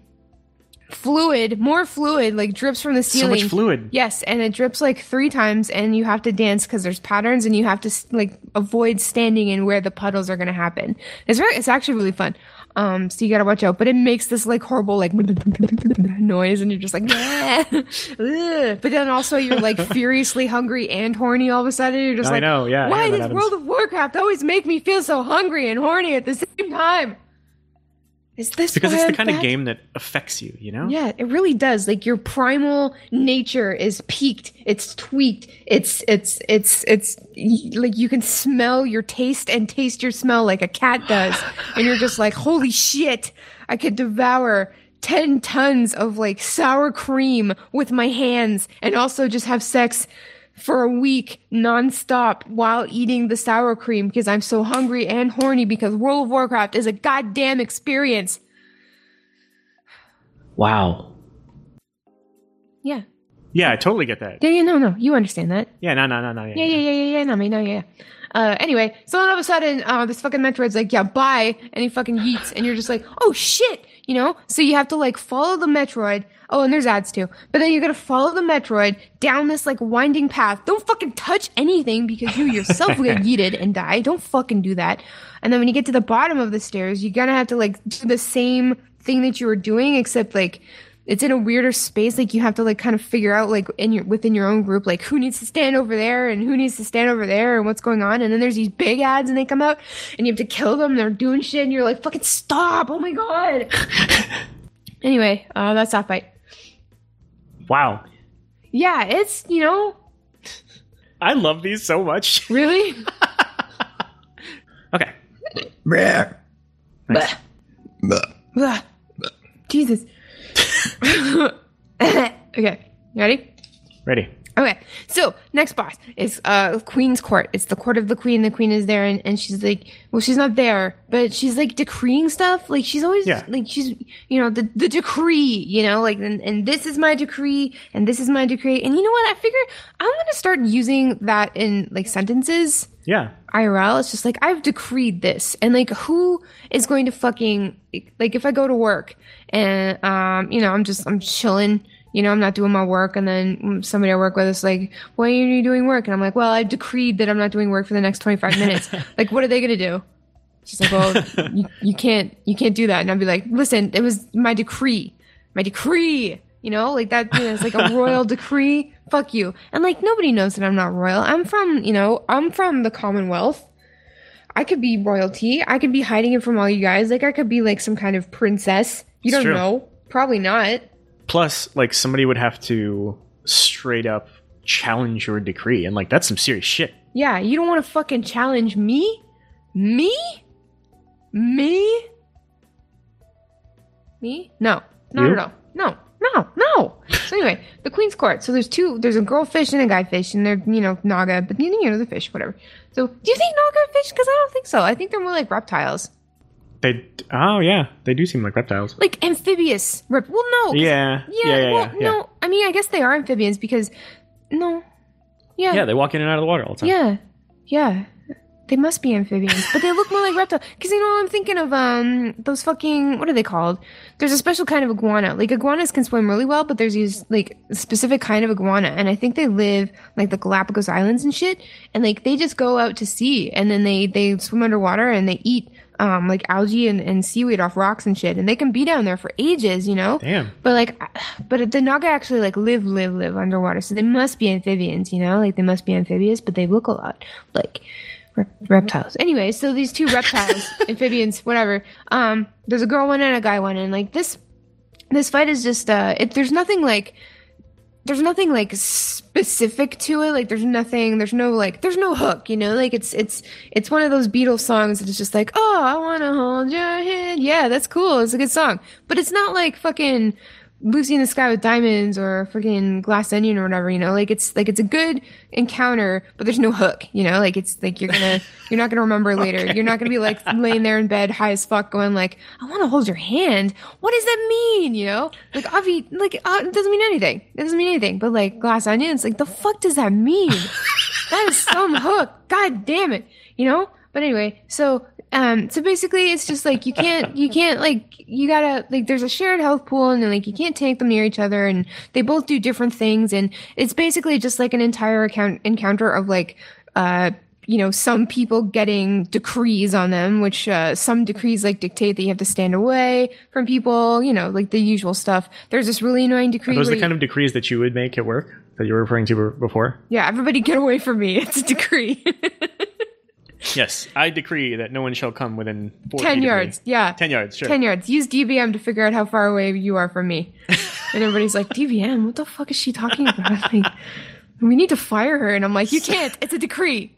fluid, more fluid, like drips from the ceiling. So much fluid. Yes, and it drips like three times, and you have to dance because there's patterns, and you have to like avoid standing in where the puddles are going to happen. It's very, it's actually really fun. Um, so you gotta watch out, but it makes this like horrible like noise, and you're just like, "Nah." But then also you're like furiously hungry and horny all of a sudden. You're just I like, know, yeah, Why yeah, does happens. World of Warcraft always make me feel so hungry and horny at the same time? Is this Because it's the I'm kind of game that affects you, you know? Yeah, it really does. Like your primal nature is peaked. It's tweaked. It's it's it's it's like you can smell your taste and taste your smell like a cat does, and you're just like, holy shit! I could devour. 10 tons of like sour cream with my hands and also just have sex for a week nonstop while eating the sour cream because I'm so hungry and horny because World of Warcraft is a goddamn experience. Wow. Yeah. Yeah, I totally get that. Yeah, yeah, no, no, you understand that. Yeah, no, no, no, no. Yeah, yeah, yeah, yeah, yeah, no, me, no, yeah. Uh, anyway, so all of a sudden, uh, this fucking Metroid's like, yeah, bye, and he fucking yeets, and you're just like, oh shit, you know? So you have to like follow the Metroid. Oh, and there's ads too. But then you gotta follow the Metroid down this like winding path. Don't fucking touch anything because you yourself will get yeeted and die. Don't fucking do that. And then when you get to the bottom of the stairs, you're gonna have to like do the same thing that you were doing, except like it's in a weirder space. Like you have to like kind of figure out like in your within your own group, like who needs to stand over there and who needs to stand over there and what's going on. And then there's these big ads and they come out and you have to kill them. They're doing shit and you're like, fucking stop! Oh my god. anyway, uh, that's that fight. Wow. Yeah, it's you know I love these so much. really. Okay. Blah. Jesus. okay, you ready? Ready. Okay, so next boss is uh Queen's Court. It's the court of the Queen. The Queen is there, and, and she's like, well, she's not there, but she's like decreeing stuff. Like she's always Yeah. like she's you know the the decree, you know, like and, and this is my decree, and this is my decree, and you know what? I figure I'm gonna start using that in like sentences. Yeah. IRL. It's just like I've decreed this, and like who is going to fucking like if I go to work and um you know I'm just I'm chilling, you know I'm not doing my work, and then somebody I work with is like, "Why are you doing work?" And I'm like, "Well, I decreed that I'm not doing work for the next 25 minutes." like, what are they gonna do? She's like, "Well, you, you can't you can't do that," and I'd be like, "Listen, it was my decree, my decree." You know, like that. You know, it's like a royal decree. Fuck you. And like nobody knows that I'm not royal. I'm from, you know, I'm from the Commonwealth. I could be royalty. I could be hiding it from all you guys. Like I could be like some kind of princess. You It's don't true. know. Probably not. Plus, like somebody would have to straight up challenge your decree, and like that's some serious shit. Yeah, you don't want to fucking challenge me? Me? Me? Me? No. No, You? no, no. No. No, no. So anyway, the Queen's Court. So there's two, there's a girl fish and a guy fish, and they're, you know, Naga, but you know, the fish, whatever. So do you think Naga are fish? Because I don't think so. I think they're more like reptiles. They. Oh yeah, they do seem like reptiles. Like amphibious. Rep- well, no. Yeah. Yeah, Yeah. Yeah. well, yeah, yeah. no. I mean, I guess they are amphibians because, no. Yeah. Yeah, they walk in and out of the water all the time. Yeah, yeah. They must be amphibians, but they look more like reptiles. Because you know, I'm thinking of um those fucking what are they called? There's a special kind of iguana. Like iguanas can swim really well, but there's these like specific kind of iguana, and I think they live like the Galapagos Islands and shit. And like they just go out to sea, and then they they swim underwater and they eat um like algae and, and seaweed off rocks and shit, and they can be down there for ages, you know. Damn. But like, but the naga actually like live, live, live underwater, so they must be amphibians, you know, like they must be amphibious, but they look a lot like rep- reptiles. Anyway, so these two reptiles, amphibians, whatever. Um, there's a girl one and a guy one, and like this, this fight is just uh, it, there's nothing like. There's nothing like specific to it. Like there's nothing. There's no like. There's no hook. You know. Like it's it's it's one of those Beatles songs that is just like, oh, I want to hold your hand. Yeah, that's cool. It's a good song. But it's not like fucking Lucy in the Sky with Diamonds or freaking Glass Onion or whatever, you know, like it's like it's a good encounter, but there's no hook, you know, like it's like you're gonna you're not gonna remember later. You're not gonna be like laying there in bed high as fuck going like, I wanna hold your hand. What does that mean? You know? Like Avi like uh, it doesn't mean anything. It doesn't mean anything. But like Glass Onions, like the fuck does that mean? that is some hook. God damn it. You know? But anyway, so um so basically it's just like you can't you can't like you gotta like there's a shared health pool and like you can't tank them near each other and they both do different things and it's basically just like an entire account encounter of like uh you know some people getting decrees on them which uh some decrees like dictate that you have to stand away from people you know like the usual stuff. There's this really annoying decree Are those the kind of decrees that you would make at work that you were referring to before? yeah everybody get away from me. It's a decree Yes, I decree that no one shall come within four 10 feet of me. yards yeah 10 yards, sure. 10 yards. Use DBM to figure out how far away you are from me. And everybody's like, DBM? What the fuck is she talking about? Like, we need to fire her. And I'm like, you can't. It's a decree.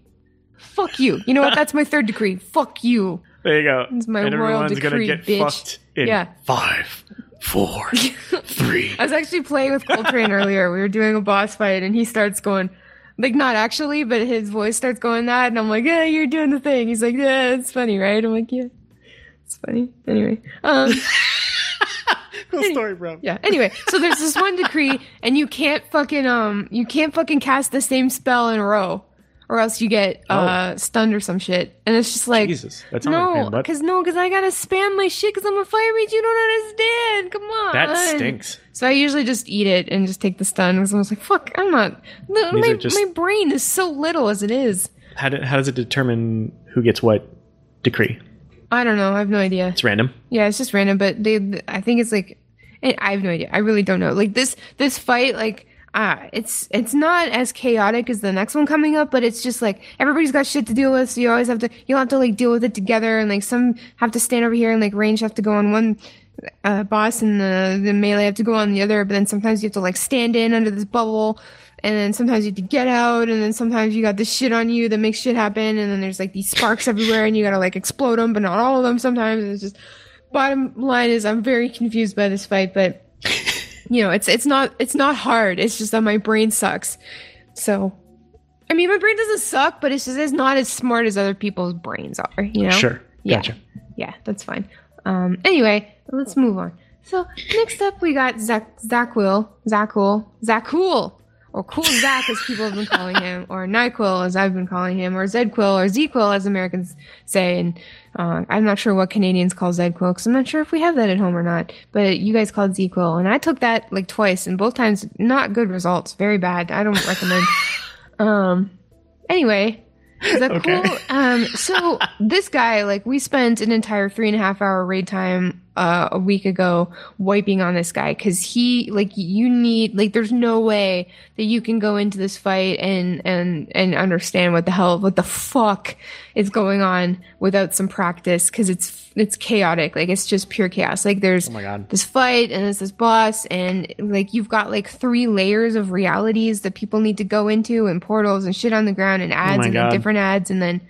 Fuck you. You know what? That's my third decree. Fuck you. There you go. It's my and royal decree, bitch. fucked in Yeah. five, four, three. I was actually playing with Coltrane earlier. We were doing a boss fight and he starts going, like, not actually, but his voice starts going that. And I'm like, yeah, you're doing the thing. He's like, yeah, it's funny, right? I'm like, yeah, it's funny. Anyway. Um, cool story, bro. Yeah. Anyway, so there's this one decree, and you can't fucking um, you can't fucking cast the same spell in a row, or else you get uh stunned or some shit. And it's just like, Jesus, that sounds like a pain in no, because no, because I gotta spam my shit because I'm a fire mage. You don't understand. Come on. That stinks. So I usually just eat it and just take the stun because I was like, fuck, I'm not. These my, just- my brain is so little as it is. How, do, how does it determine who gets what decree? I don't know. I have no idea. It's random. Yeah, it's just random, but they, I think it's like, I have no idea. I really don't know. Like this, this fight, like, ah, it's it's not as chaotic as the next one coming up, but it's just like everybody's got shit to deal with, so you always have to, you'll have to like deal with it together, and like some have to stand over here, and like range have to go on one uh, boss, and the the melee have to go on the other, but then sometimes you have to like stand in under this bubble. And then sometimes you have to get out, and then sometimes you got this shit on you that makes shit happen, and then there's like these sparks everywhere, and you gotta like explode them, but not all of them. Sometimes it's just bottom line is I'm very confused by this fight, but you know, it's it's not it's not hard. It's just that my brain sucks. So I mean my brain doesn't suck, but it's just it's not as smart as other people's brains are, you know? Sure. Yeah. Gotcha. Yeah, that's fine. Um anyway, let's move on. So next up we got Zach Zachwill. Zachul. Zachul. Or Cool Zach as people have been calling him, or Nyquil as I've been calling him, or Zedquil or Zquil as Americans say, and uh, I'm not sure what Canadians call Zedquil because I'm not sure if we have that at home or not. But you guys called Zquil, and I took that like twice, and both times not good results, very bad. I don't recommend. um, anyway, is that Okay. cool? Um, so this guy, like, we spent an entire three and a half hour raid time uh, a week ago wiping on this guy because he, like, you need, like, there's no way that you can go into this fight and and and understand what the hell, what the fuck is going on without some practice because it's it's chaotic, like, it's just pure chaos. Like, there's Oh this fight and there's this boss and like you've got like three layers of realities that people need to go into and portals and shit on the ground and ads my and then different ads and then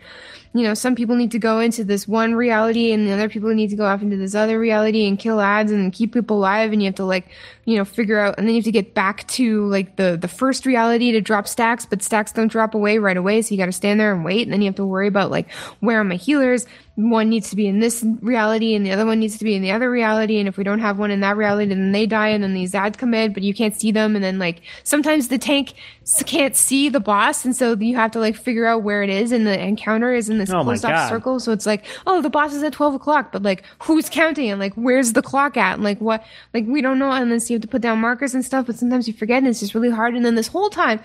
you know some people need to go into this one reality and the other people need to go off into this other reality and kill ads and keep people alive and you have to like you know figure out and then you have to get back to like the the first reality to drop stacks but stacks don't drop away right away so you got to stand there and wait and then you have to worry about like where are my healers? One needs to be in this reality and the other one needs to be in the other reality and if we don't have one in that reality then they die and then these ads come in but you can't see them and then like sometimes the tank can't see the boss and so you have to like figure out where it is and the encounter is in this Oh closed off circle so it's like oh the boss is at 12 o'clock but like who's counting and like where's the clock at and like what like we don't know and then you have to put down markers and stuff but sometimes you forget and it's just really hard and then this whole time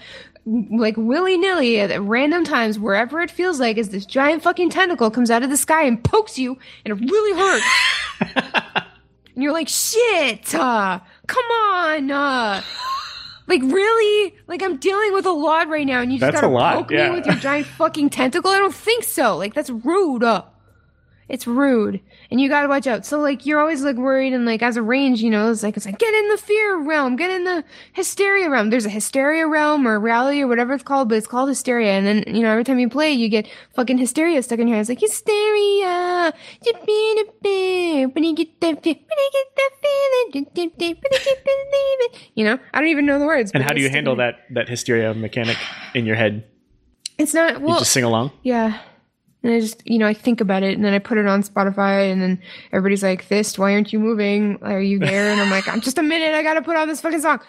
like willy nilly at random times, wherever it feels like, is this giant fucking tentacle comes out of the sky and pokes you, and it really hurts. and you're like, shit, uh, come on, uh. Like really? Like I'm dealing with a lot right now, and you just That's gotta poke yeah. me with your giant fucking tentacle? I don't think so. Like that's rude. Uh. It's rude, and you gotta watch out. So like you're always like worried, and like as a range, you know, it's like it's like get in the fear realm, get in the hysteria realm. There's a hysteria realm or rally or whatever it's called, but it's called hysteria. And then you know every time you play, you get fucking hysteria stuck in your head. It's like hysteria. When you get that, when you get that feeling, when you get believing. You know, I don't even know the words. And how do you handle that that hysteria mechanic in your head? It's not You just sing along. Yeah. And I just, you know, I think about it and then I put it on Spotify and then everybody's like, Fist, why aren't you moving? Are you there? And I'm like, I'm just a minute. I gotta put on this fucking song.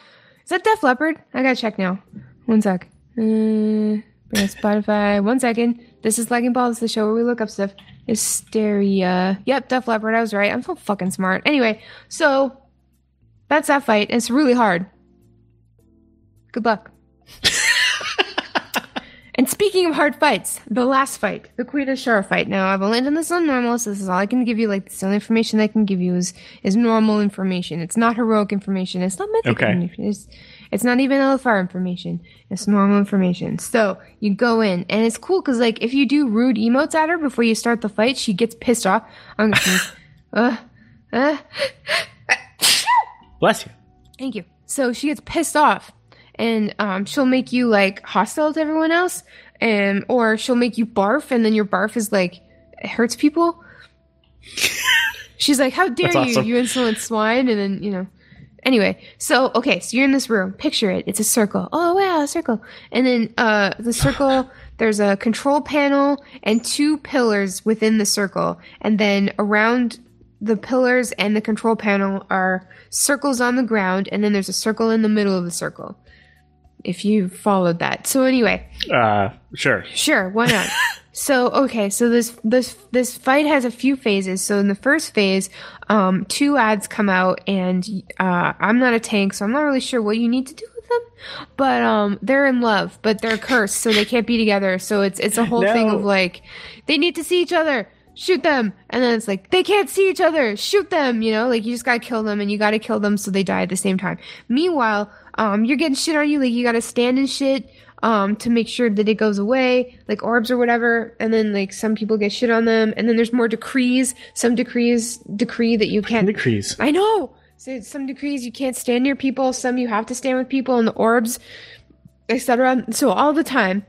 Is that Def Leppard? I gotta check now. One sec. Uh, Spotify. One second. This is Lagging Balls, the show where we look up stuff. Hysteria. Yep, Def Leppard. I was right. I'm so fucking smart. Anyway, so that's that fight. It's really hard. Good luck. And speaking of hard fights, the last fight, the Queen Azshara fight. Now, I've only done this on normal, so this is all I can give you. Like, this is the only information I can give you is, is normal information. It's not heroic information. It's not mythic Okay. information. It's, it's not even LFR information. It's normal information. So, you go in, and it's cool because, like, if you do rude emotes at her before you start the fight, she gets pissed off. I'm gonna uh, uh, Bless you. Thank you. So she gets pissed off, and um, she'll make you like hostile to everyone else, and or she'll make you barf, and then your barf is like it hurts people. She's like, "How dare you, you insolent swine!" And then you know. Anyway, so okay, so you're in this room. Picture it. It's a circle. Oh wow, a circle. And then uh, the circle. There's a control panel and two pillars within the circle, and then around the pillars and the control panel are circles on the ground, and then there's a circle in the middle of the circle. If you followed that. So anyway, Uh, sure. Sure, why not? so okay, so this this this fight has a few phases. So in the first phase, um, two ads come out, and uh, I'm not a tank, so I'm not really sure what you need to do with them. But um, they're in love, but they're cursed, so they can't be together. So it's it's a whole thing of like they need to see each other. Shoot them, and then it's like they can't see each other. Shoot them, you know, like you just gotta kill them, and you gotta kill them so they die at the same time. Meanwhile, um, you're getting shit on you, like you gotta stand and shit, um, to make sure that it goes away, like orbs or whatever. And then like some people get shit on them, and then there's more decrees. Some decrees decree that you can't. Decrees. I know. So some decrees you can't stand near people. Some you have to stand with people, and the orbs, etc. So all the time,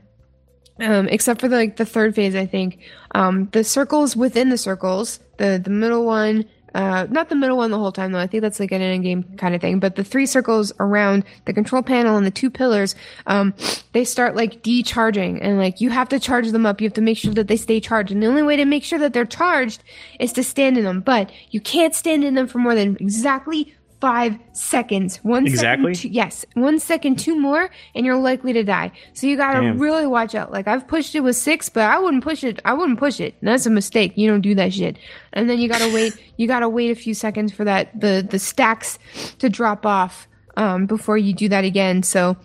um, except for the, like the third phase, I think. Um, the circles within the circles, the the middle one, uh, not the middle one the whole time though. I think that's like an end game kind of thing. But the three circles around the control panel and the two pillars, um, they start like decharging, and like you have to charge them up. You have to make sure that they stay charged, and the only way to make sure that they're charged is to stand in them. But you can't stand in them for more than exactly five seconds. One second Exactly? to- yes, one second, two more, and you're likely to die. So you gotta Damn. really watch out. Like I've pushed it with six, but I wouldn't push it. I wouldn't push it. That's a mistake. You don't do that shit. And then you gotta wait. You gotta wait a few seconds for that the the stacks to drop off um, before you do that again. So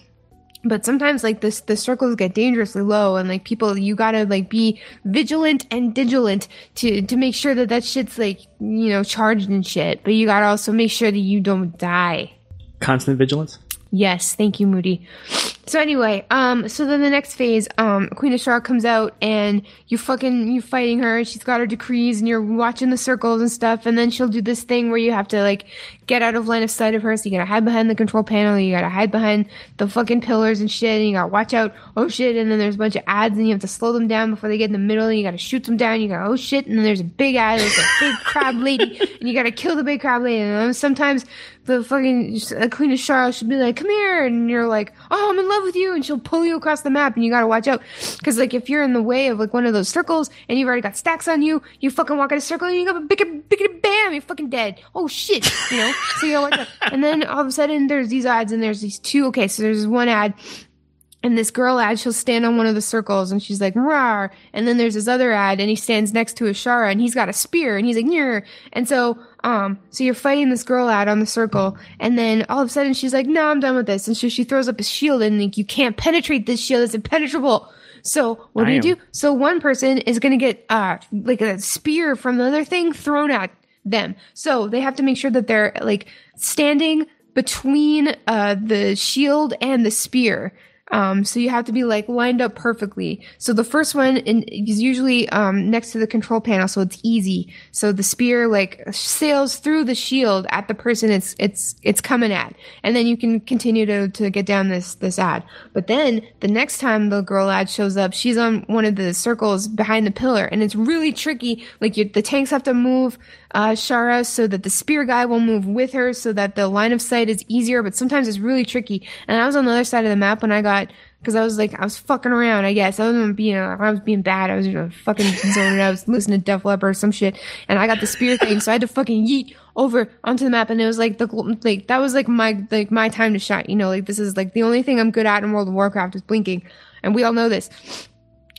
but sometimes like this the circles get dangerously low and like people you gotta like be vigilant and digilant to to make sure that that shit's like you know charged and shit but you gotta also make sure that you don't die Constant vigilance. Yes, thank you, Moody. So anyway, um, so then the next phase, um, Queen Azshara comes out and you fucking you fighting her. She's got her decrees and you're watching the circles and stuff. And then she'll do this thing where you have to like get out of line of sight of her. So you gotta hide behind the control panel. You gotta hide behind the fucking pillars and shit. And you gotta watch out. Oh shit! And then there's a bunch of ads and you have to slow them down before they get in the middle. And you gotta shoot them down. You gotta oh shit! And then there's a big ad. There's a big crab lady and you gotta kill the big crab lady. And sometimes the fucking Queen of Charlotte should be like, "Come here," and you're like, "Oh, I'm in love with you," and she'll pull you across the map, and you gotta watch out because like if you're in the way of like one of those circles and you've already got stacks on you, you fucking walk in a circle and you go big, big, bam, you're fucking dead. Oh shit, you know. So you out. And then all of a sudden there's these ads and there's these two. Okay, so there's one ad and this girl ad, she'll stand on one of the circles and she's like, rawr. And then there's this other ad and he stands next to Azshara and he's got a spear and he's like, Nyr. And so, um, so you're fighting this girl out on the circle and then all of a sudden she's like, no, I'm done with this. And so she throws up a shield and like, you can't penetrate this shield. It's impenetrable. So what do you do? So one person is going to get, uh, like a spear from the other thing thrown at them. So they have to make sure that they're like standing between uh, the shield and the spear. Um, so you have to be like lined up perfectly. So the first one in, is usually um, next to the control panel, so it's easy. So the spear like sails through the shield at the person it's it's it's coming at, and then you can continue to to get down this this ad. But then the next time the girl ad shows up, she's on one of the circles behind the pillar, and it's really tricky. Like you, the tanks have to move uh, Shara so that the spear guy will move with her, so that the line of sight is easier. But sometimes it's really tricky. And I was on the other side of the map when I got because I was like I was fucking around. I guess I wasn't being uh, I was being bad. I was you know, fucking zoning. I was listening to Def Leppard or some shit, and I got the spear thing, so I had to fucking yeet over onto the map, and it was like the like that was like my like my time to shine. You know, like this is like the only thing I'm good at in World of Warcraft is blinking, and we all know this.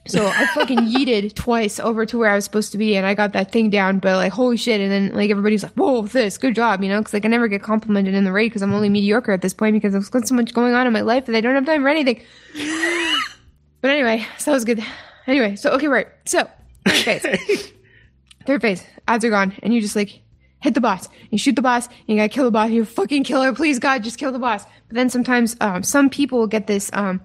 So I fucking yeeted twice over to where I was supposed to be, and I got that thing down. But like, holy shit! And then like everybody's like, "Whoa, this good job," you know? Because like I never get complimented in the raid because I'm only mediocre at this point because I've got so much going on in my life that I don't have time for anything. but anyway, so that was good. Anyway, so okay, right. So third phase, third phase, ads are gone, and you just like hit the boss. You shoot the boss, and you gotta kill the boss. You fucking kill her, please God, just kill the boss. But then sometimes, um, some people will get this, um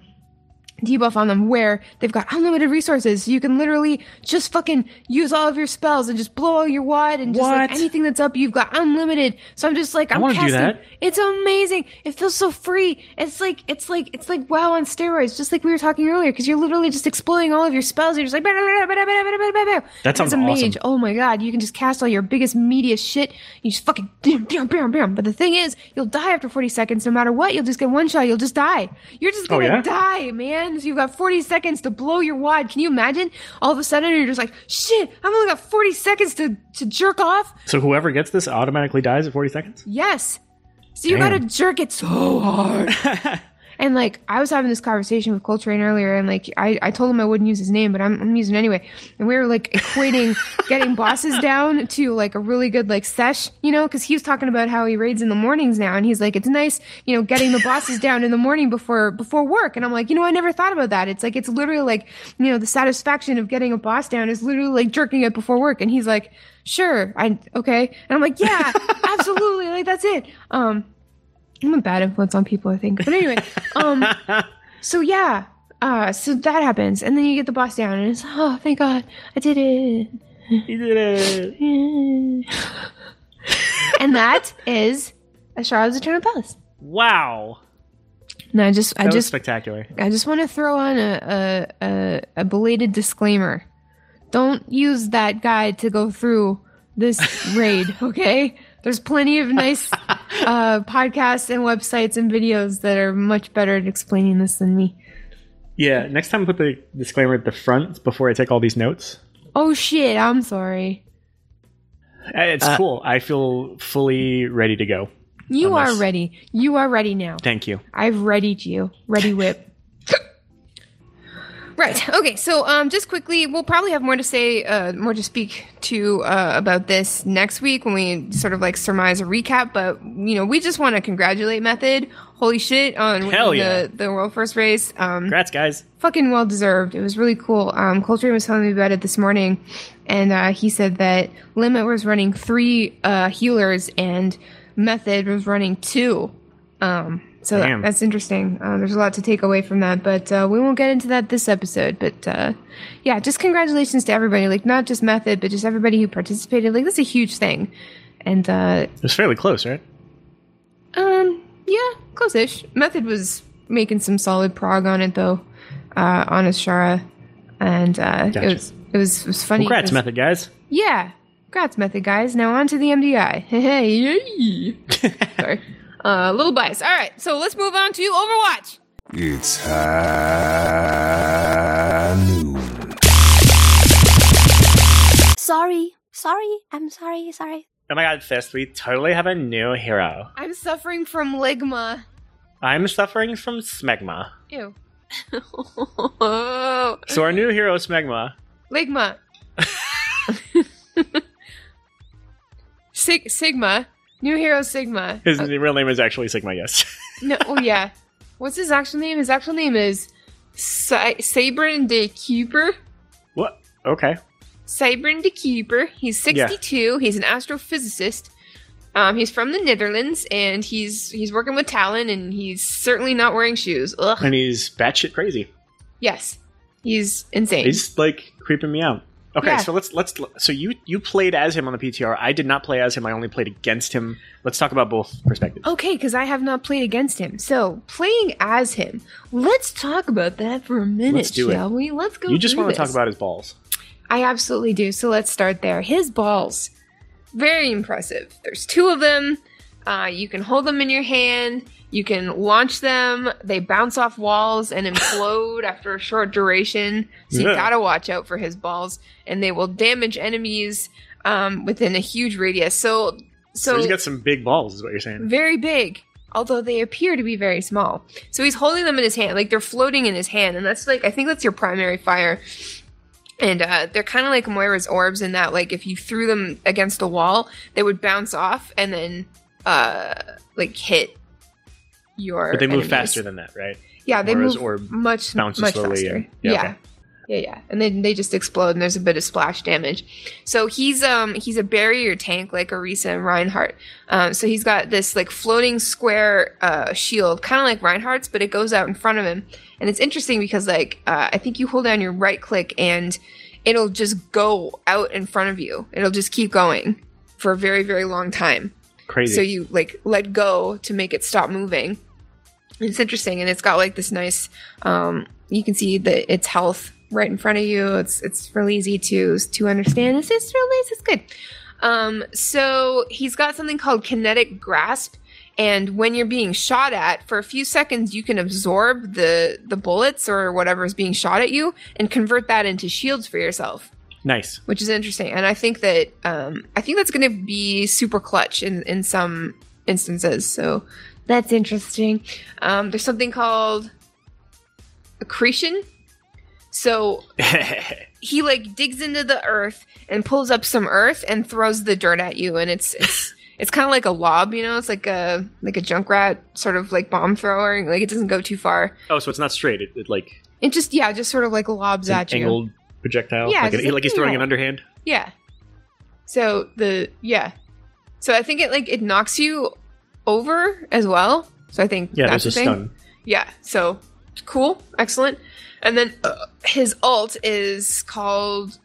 debuff on them where they've got unlimited resources. You can literally just fucking use all of your spells and just blow all your wad and just like anything that's up, you've got unlimited. So I'm just like, I'm do casting. that. It's amazing. It feels so free. It's like, it's like, it's like WoW on steroids, just like we were talking earlier, because you're literally just exploding all of your spells. You're just like, "Bah, bah, bah, bah, bah, bah, bah, bah, bah." That sounds As a mage, awesome. oh my god, you can just cast all your biggest media shit. You just fucking bam, bam, bam, bam. But the thing is, you'll die after 40 seconds no matter what. You'll just get one shot. You'll just die. You're just Oh, gonna yeah? die, man. Ends. You've got 40 seconds to blow your wad. Can you imagine? All of a sudden, you're just like, shit, I've only got 40 seconds to, to jerk off. So whoever gets this automatically dies at 40 seconds? Yes. So you Damn. gotta jerk it so hard. and like, I was having this conversation with Coltrane earlier, and like, I, I told him I wouldn't use his name, but I'm, I'm using it anyway. And we were like equating getting bosses down to like a really good like sesh, you know, because he was talking about how he raids in the mornings now, and he's like, it's nice, you know, getting the bosses down in the morning before before work. And I'm like, you know, I never thought about that. It's like it's literally like, you know, the satisfaction of getting a boss down is literally like jerking it before work. And he's like, sure, I okay. And I'm like, yeah, absolutely, like that's it. Um, I'm a bad influence on people, I think. But anyway, um, so yeah, uh, so that happens, and then you get the boss down, and it's oh, thank God, I did it. You did it. and that is Azshara's Eternal Palace. Wow. And I just, I That was just, spectacular. I just want to throw on a, a, a, a belated disclaimer. Don't use that guide to go through this raid, okay? There's plenty of nice uh, podcasts and websites and videos that are much better at explaining this than me. Yeah, next time I put the disclaimer at the front before I take all these notes. Oh shit, I'm sorry. Uh, It's cool. I feel fully ready to go. You Unless- are ready. You are ready now. Thank you. I've readied you. Ready whip. Right. Okay. So, um, just quickly, we'll probably have more to say, uh, more to speak to uh, about this next week when we sort of like surmise a recap. But you know, we just want to congratulate Method. Holy shit on Hell winning yeah. the the world first race. Um, Congrats, guys. fucking well deserved. It was really cool. Um, Coltrane was telling me about it this morning, and uh, he said that Limit was running three uh, healers and Method was running two. Um, so Damn. that's interesting. Uh, there's a lot to take away from that, but uh, we won't get into that this episode. But uh, yeah, just congratulations to everybody. Like not just Method, but just everybody who participated. Like that's a huge thing. And uh, It was fairly close, right? um, yeah, close-ish. Method was making some solid prog on it though, uh, on Azshara, and uh, Gotcha. it was it was it was funny. Congrats, method guys. Yeah, congrats, Method guys. Now on to the MDI. Hey, yay. sorry, a little bias. All right, so let's move on to Overwatch. It's high noon. Sorry. Sorry. I'm sorry. Sorry. Oh my god, Fist, we totally have a new hero. I'm suffering from ligma. I'm suffering from smegma. Ew. So our new hero, Smegma, Ligma. Sig- Sigma. New hero Sigma. his real name is actually Sigma, yes. No, oh yeah. What's his actual name? His actual name is Sa- Siebren de Kuiper. what? Okay. Siebren de Kuiper. He's 62. He's an astrophysicist. Um, he's from the Netherlands, and he's he's working with Talon, and he's certainly not wearing shoes. Ugh. And he's batshit crazy. Yes, he's insane. He's like creeping me out. Okay, Yeah. so let's let's so you you played as him on the PTR. I did not play as him. I only played against him. Let's talk about both perspectives. Okay, because I have not played against him. So playing as him, let's talk about that for a minute, Let's do it. shall we? Let's go. you just want to talk about his balls. I absolutely do. So let's start there. His balls, very impressive. There's two of them. Uh, you can hold them in your hand. You can launch them. They bounce off walls and implode after a short duration. So you gotta watch out for his balls, and they will damage enemies um, within a huge radius. So, So, so he's got some big balls, is what you're saying. very big although they appear to be very small so he's holding them in his hand like they're floating in his hand and that's like i think that's your primary fire and uh, they're kind of like moira's orbs in that like if you threw them against a wall they would bounce off and then uh like hit your But they move enemies. faster than that, right? yeah they move orb much bounces much slowly faster and- yeah, yeah okay. yeah yeah and then they just explode and there's a bit of splash damage so he's um he's a barrier tank like Orisa and Reinhardt um so he's got this like floating square uh shield kind of like Reinhardt's but it goes out in front of him and it's interesting because like uh, I think you hold down your right click and it'll just go out in front of you it'll just keep going for a very very long time Crazy. so you like let go to make it stop moving. It's interesting, and it's got like this nice. Um, you can see that its health right in front of you. It's it's really easy to to understand. This is real nice. It's good. Um, so he's got something called kinetic grasp, And when you're being shot at, for a few seconds, you can absorb the the bullets or whatever is being shot at you and convert that into shields for yourself, Nice. which is interesting. And I think that um, I think that's going to be super clutch in in some instances. So that's interesting. Um, there's something called accretion. So he like digs into the earth and pulls up some earth and throws the dirt at you and it's it's it's kind of like a lob you know it's like a like a Junkrat sort of like bomb thrower like it doesn't go too far oh, so it's not straight. It, it like it just yeah just sort of like lobs an at you angled projectile. Yeah, like, it- like, like he's throwing yeah. an underhand. yeah so the yeah so i think it like it knocks you over as well so i think Yeah, that's a thing stun. Yeah, so cool, excellent. And then uh, his alt is called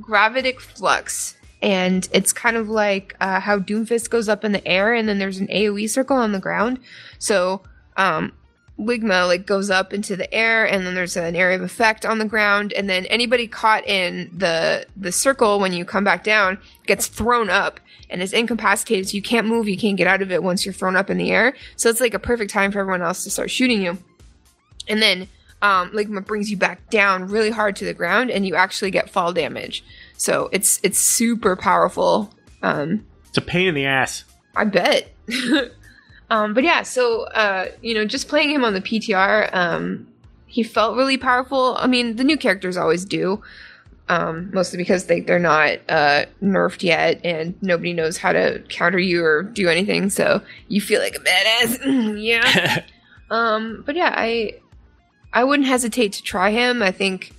Gravitic Flux, and it's kind of like uh, how Doomfist goes up in the air, and then there's an AOE circle on the ground. So um, Ligma like goes up into the air, and then there's an area of effect on the ground, and then anybody caught in the the circle when you come back down gets thrown up and is incapacitated. So you can't move, you can't get out of it once you're thrown up in the air. So it's like a perfect time for everyone else to start shooting you. And then um, Ligma brings you back down really hard to the ground, and you actually get fall damage. So it's it's super powerful. Um, It's a pain in the ass. I bet. um, but yeah, so uh, you know, just playing him on the PTR, um, he felt really powerful. I mean, the new characters always do, um, mostly because they they're not uh, nerfed yet, and nobody knows how to counter you or do anything. So you feel like a badass. yeah. Um, but yeah, I I wouldn't hesitate to try him. I think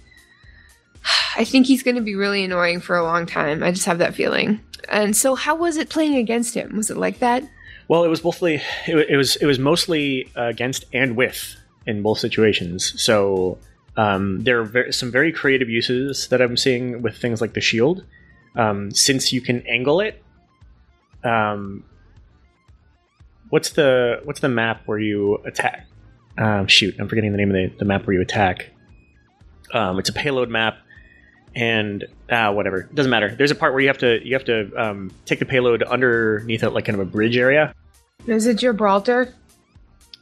I think he's going to be really annoying for a long time. I just have that feeling. And so, how was it playing against him? Was it like that? Well, it was mostly it, it was it was mostly against and with in both situations. So um, there are ver- some very creative uses that I'm seeing with things like the shield. Um, since you can angle it, um, what's the what's the map where you attack? Um, shoot, I'm forgetting the name of the, the map where you attack. Um, it's a payload map, and ah, whatever, doesn't matter. There's a part where you have to you have to um, take the payload underneath it, like kind of a bridge area. Is it Gibraltar?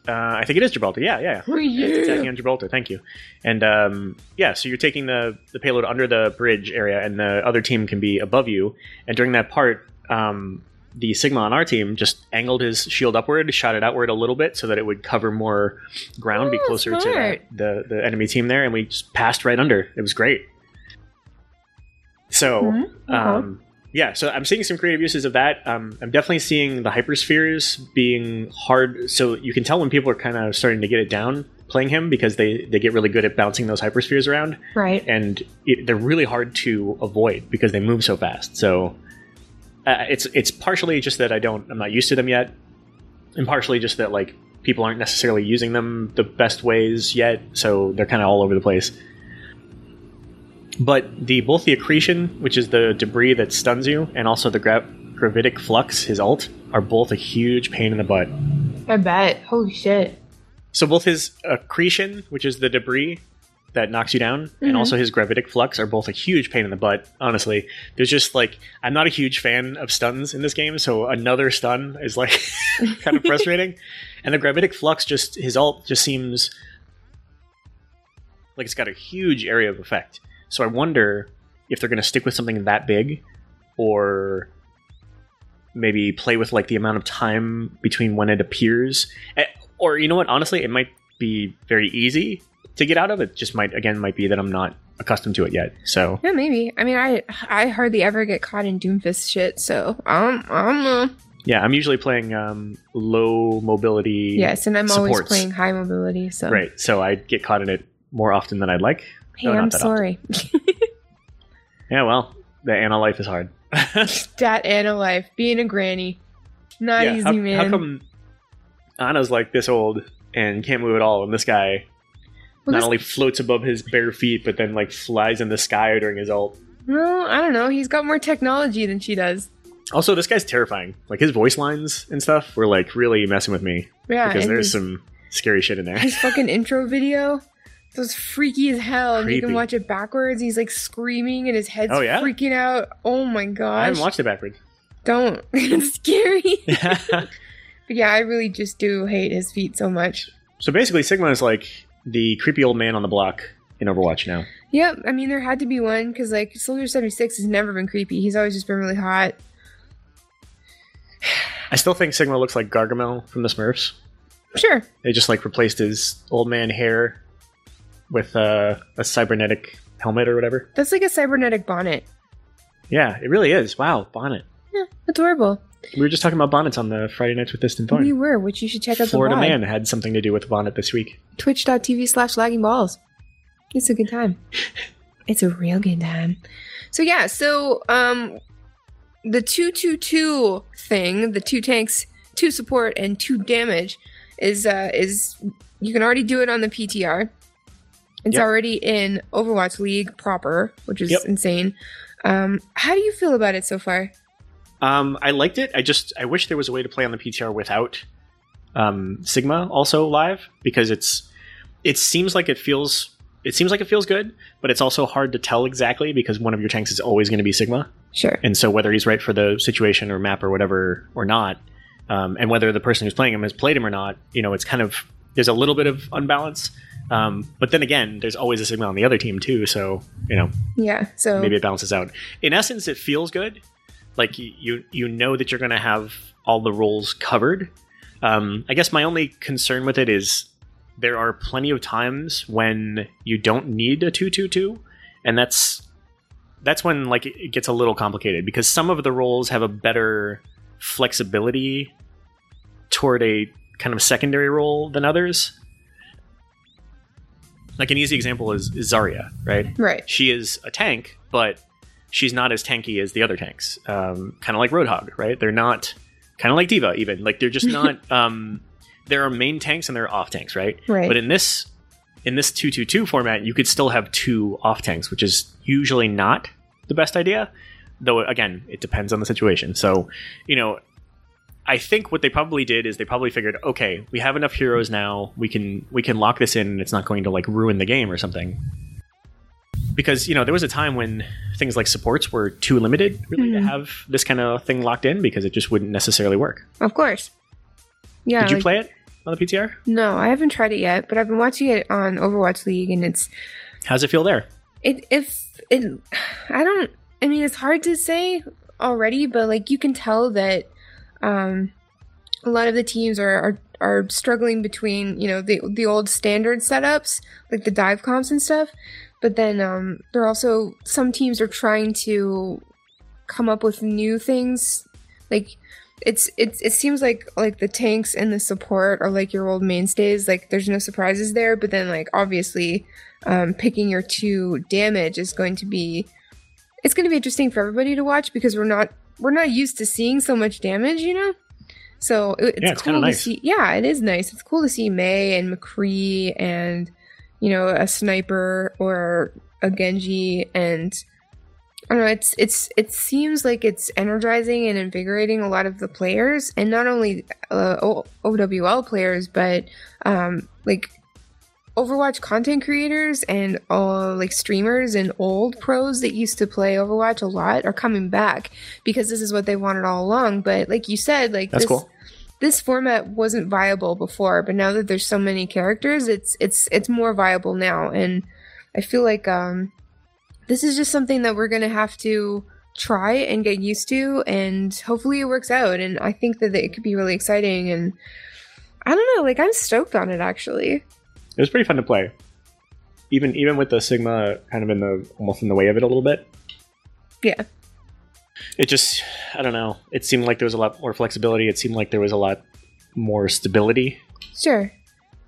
Uh, I think it is Gibraltar. Yeah, yeah. Oh, It's attacking on Gibraltar. Thank you. And um, yeah, so you're taking the the payload under the bridge area, and the other team can be above you. And during that part, um, the Sigma on our team just angled his shield upward, shot it outward a little bit, so that it would cover more ground, be Oh, closer to the, the the enemy team there, and we just passed right under. It was great. So. Mhm. Okay. Um, yeah, so I'm seeing some creative uses of that. Um, I'm definitely seeing the hyperspheres being hard. So you can tell when people are kind of starting to get it down playing him because they, they get really good at bouncing those hyperspheres around, Right. and it, they're really hard to avoid because they move so fast. So uh, it's it's partially just that I don't I'm not used to them yet, and partially just that like people aren't necessarily using them the best ways yet, so they're kind of all over the place. But the both the accretion, which is the debris that stuns you, and also the gra- gravitic flux, his alt, are both a huge pain in the butt. I bet. Holy shit. So both his accretion, which is the debris that knocks you down, and Mhm. also his gravitic flux are both a huge pain in the butt. Honestly, there's just like I'm not a huge fan of stuns in this game, so another stun is like kind of frustrating. And the gravitic flux, just his alt, just seems like it's got a huge area of effect. So I wonder if they're going to stick with something that big, or maybe play with like the amount of time between when it appears. Eh, or you know what honestly it might be very easy to get out of. It just might again might be that i'm not accustomed to it yet so. Yeah, maybe. I mean, I I hardly ever get caught in Doomfist shit, so um, I'm uh, yeah i'm usually playing um, low mobility yes, and I'm always playing high mobility. So. Right so i get caught in it more often than i'd like Hey, No, I'm sorry. yeah well the ana life is hard that Ana life, being a granny, not yeah, easy, how, man. how come Ana's like this old and can't move at all and this guy Well, not this- only floats above his bare feet but then like flies in the sky during his ult No, I don't know. He's got more technology than she does. also this guy's terrifying like his voice lines and stuff were like really messing with me Yeah, because there's his, some scary shit in there. his fucking intro video. It was freaky as hell. And you can watch it backwards. He's like screaming and his head's Oh, yeah? freaking out. Oh my gosh. I haven't watched it backwards. Don't. it's scary. But yeah, I really just do hate his feet so much. So basically, Sigma is like the creepy old man on the block in Overwatch now. Yep, I mean there had to be one because like Soldier seventy six has never been creepy. He's always just been really hot. I still think Sigma looks like Gargamel from the Smurfs. Sure. They just like replaced his old man hair with uh, a cybernetic helmet or whatever. That's like a cybernetic bonnet. Yeah, it really is. Wow, bonnet. Yeah, adorable. We were just talking about bonnets on the Friday Nights with Distant We were, which you should check out Florida the Man had something to do with bonnet this week. Twitch.tv slash lagging balls. It's a good time. It's a real good time. So yeah, so um the two two two thing, the two tanks, two support, and two damage is uh is you can already do it on the PTR. It's Yep. already in Overwatch League proper, which is Yep. insane. Um, how do you feel about it so far? Um, I liked it. I just I wish there was a way to play on the PTR without um, Sigma also live because it's it seems like it feels it seems like it feels good, but it's also hard to tell exactly because one of your tanks is always going to be Sigma, Sure. and so whether he's right for the situation or map or whatever or not, um, and whether the person who's playing him has played him or not, you know, it's kind of there's a little bit of unbalance. Um, but then again, there's always a Sigma on the other team too, so you know Yeah. So maybe it balances out. In essence, it feels good. Like you you know that you're going to have all the roles covered. Um, I guess my only concern with it is there are plenty of times when you don't need a two two two, and that's that's when like it gets a little complicated because some of the roles have a better flexibility toward a kind of secondary role than others. Like an easy example is, is Zarya, right? right. she is a tank, but she's not as tanky as the other tanks. Um, kind of like Roadhog, right? They're not kind of like D.Va, even like they're just not. um, there are main tanks and there are off tanks, right? Right. But in this in this two two two format, you could still have two off tanks, which is usually not the best idea. Though again, it depends on the situation. So, you know, I think what they probably did is they probably figured, okay, we have enough heroes now. We can we can lock this in, and it's not going to like ruin the game or something. Because you know there was a time when things like supports were too limited, really, to Mhm. have this kind of thing locked in because it just wouldn't necessarily work. Of course. Yeah. Did you like- play it on the PTR? No, I haven't tried it yet, but I've been watching it on Overwatch League, and it's How's it feel there? it if it. I don't. I mean, it's hard to say already, but like you can tell that um, a lot of the teams are, are are struggling between you know the the old standard setups like the dive comps and stuff, but then um, there are also some teams are trying to come up with new things. Like it's it's it seems like like the tanks and the support are like your old mainstays. Like there's no surprises there. But then like obviously um picking your two damage is going to be it's going to be interesting for everybody to watch because we're not we're not used to seeing so much damage you know so it, it's, Yeah, it's cool to nice. see yeah it is nice it's cool to see Mei and mccree and you know a sniper or a genji and I don't know. It's it's it seems like it's energizing and invigorating a lot of the players, and not only uh, o- OWL players, but um, like Overwatch content creators and uh, like streamers and old pros that used to play Overwatch a lot are coming back because this is what they wanted all along. But like you said, like That's this, cool. this format wasn't viable before, but now that there's so many characters, it's it's it's more viable now, and I feel like um, this is just something that we're gonna have to try and get used to, and hopefully it works out. And I think that it could be really exciting, and I don't know, like I'm stoked on it actually. It was pretty fun to play. Even even with the Sigma kind of in the almost in the way of it a little bit. Yeah. It just I don't know. It seemed like there was a lot more flexibility. It seemed like there was a lot more stability. Sure.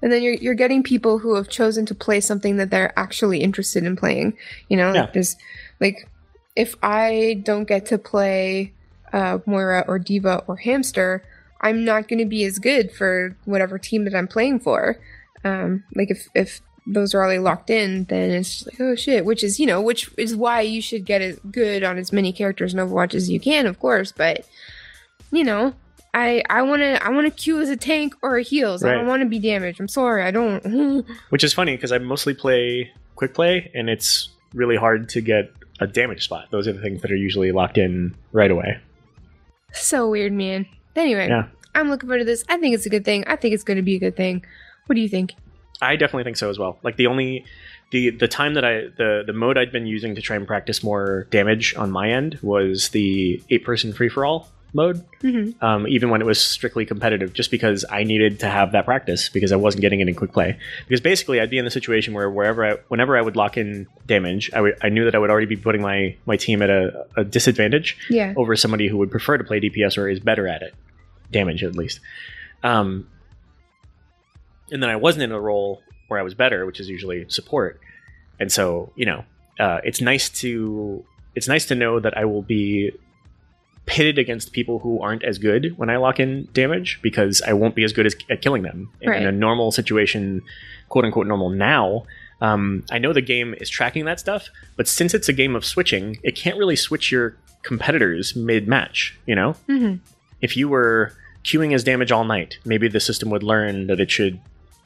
And then you're you're getting people who have chosen to play something that they're actually interested in playing. You know, Yeah. like there's like if I don't get to play uh, Moira or D.Va or Hamster, I'm not going to be as good for whatever team that I'm playing for. Um, like if if those are already locked in, then it's just like oh shit. Which is you know which is why you should get as good on as many characters in Overwatch as you can, of course. But you know, I I want to I want to queue as a tank or a heals. I don't want to be damaged. I'm sorry, I don't. Which is funny because I mostly play quick play and it's really hard to get a damage spot. Those are the things that are usually locked in right away. so weird, man. Anyway, Yeah. I'm looking forward to this. I think it's a good thing. I think it's going to be a good thing. What do you think? I definitely think so as well. Like the only the the time that I the the mode I'd been using to try and practice more damage on my end was the eight person free for all mode. Mm-hmm. Um, even when it was strictly competitive, just because I needed to have that practice because I wasn't getting it in quick play. Because basically, I'd be in the situation where wherever I, whenever I would lock in damage, I would I knew that I would already be putting my my team at a, a disadvantage Yeah. over somebody who would prefer to play DPS or is better at it, damage at least. Um, and then I wasn't in a role where I was better, which is usually support. And so, you know, uh, it's nice to it's nice to know that I will be pitted against people who aren't as good when I lock in damage because I won't be as good as, at killing them in, Right. in a normal situation, quote unquote normal now. Um, I know the game is tracking that stuff, but since it's a game of switching, it can't really switch your competitors mid match. You know, Mm-hmm. if you were queuing as damage all night, maybe the system would learn that it should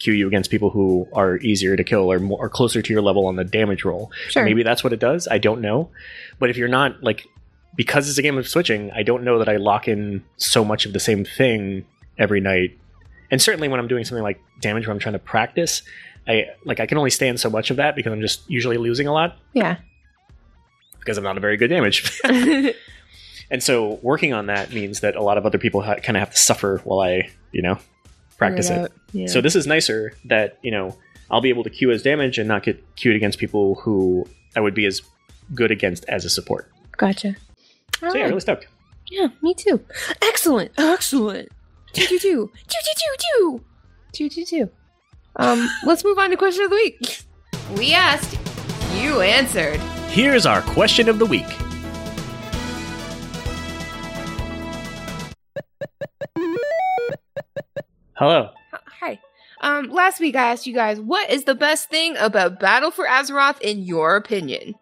queue you against people who are easier to kill or more or closer to your level on the damage roll. Sure. Maybe that's what it does. I don't know. But if you're not like because it's a game of switching, I don't know that I lock in so much of the same thing every night. And certainly when I'm doing something like damage where I'm trying to practice, I like I can only stand so much of that because I'm just usually losing a lot Yeah. because I'm not a very good damage. and so working on that means that a lot of other people ha- kind of have to suffer while I, you know, practice it. Yeah. So this is nicer that you know I'll be able to queue as damage and not get queued against people who I would be as good against as a support. gotcha. So yeah, Alright. really stoked. Yeah, me too. Excellent. Excellent. Two two two. Two two two two. Two two two. Um, let's move on to question of the week. We asked, you answered. Here's our question of the week. Hello. Um, last week I asked you guys, what is the best thing about Battle for Azeroth in your opinion?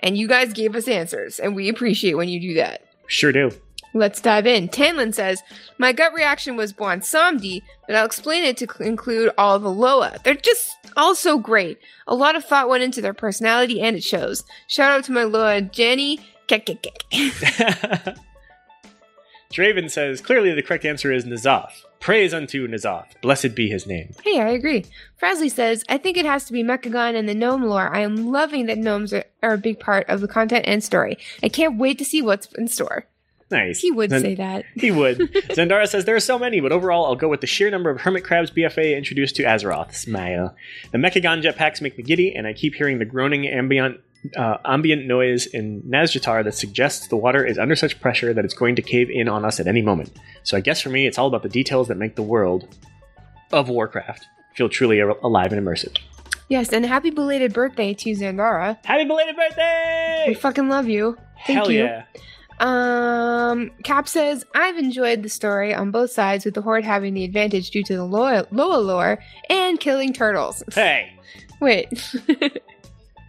And you guys gave us answers, and we appreciate when you do that. Sure do. Let's dive in. Tanlin says, My gut reaction was Bwonsamdi, but I'll explain it to cl- include all the Loa. They're just all so great. A lot of thought went into their personality, and it shows. Shout out to my Loa, Jenny. Draven says clearly the correct answer is N'Zoth. Praise unto N'Zoth. Blessed be his name. hey, I agree. Frasley says, I think it has to be Mechagon and the gnome lore. I am loving that gnomes are, are a big part of the content and story. I can't wait to see what's in store. Nice. He would Then- say that. He would. Zendara says there are so many, but overall, I'll go with the sheer number of hermit crabs BFA introduced to Azeroth. Smile. The Mechagon jetpacks make me giddy, and I keep hearing the groaning ambient uh, ambient noise in Nazjatar that suggests the water is under such pressure that it's going to cave in on us at any moment. So I guess for me, it's all about the details that make the world of Warcraft feel truly alive and immersive. Yes, and happy belated birthday to Zandara. Happy belated birthday! We fucking love you. Thank Hell you. yeah! Um, Cap says, I've enjoyed the story on both sides, with the Horde having the advantage due to the Loa, Loa lore and killing turtles. Hey. Wait.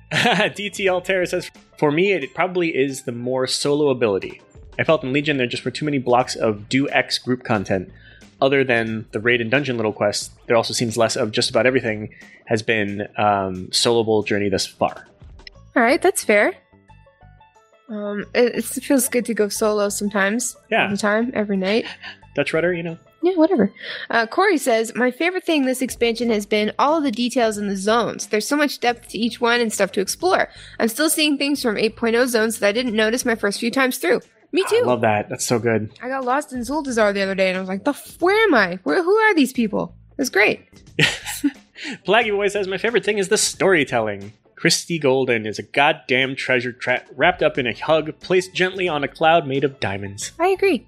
DT Altair says, For me, it probably is the more solo ability. I felt in Legion there just were too many blocks of do X group content. Other than the raid and dungeon little quests, there also seems less of just about everything has been um, soloable journey thus far. All right, that's fair. Um, it, it feels good to go solo sometimes. Yeah. The time, every night. Dutch Rudder, you know. Yeah, whatever. Uh, Corey says, My favorite thing this expansion has been all the details in the zones. There's so much depth to each one and stuff to explore. I'm still seeing things from 8.0 zones that I didn't notice my first few times through. Me too. I love that. That's so good. I got lost in Zuldazar the other day and I was like, the f- where am I? Where, who are these people? It was great. Plaggy Boy says, My favorite thing is the storytelling. Christie Golden is a goddamn treasure tra- wrapped up in a hug, placed gently on a cloud made of diamonds. I agree.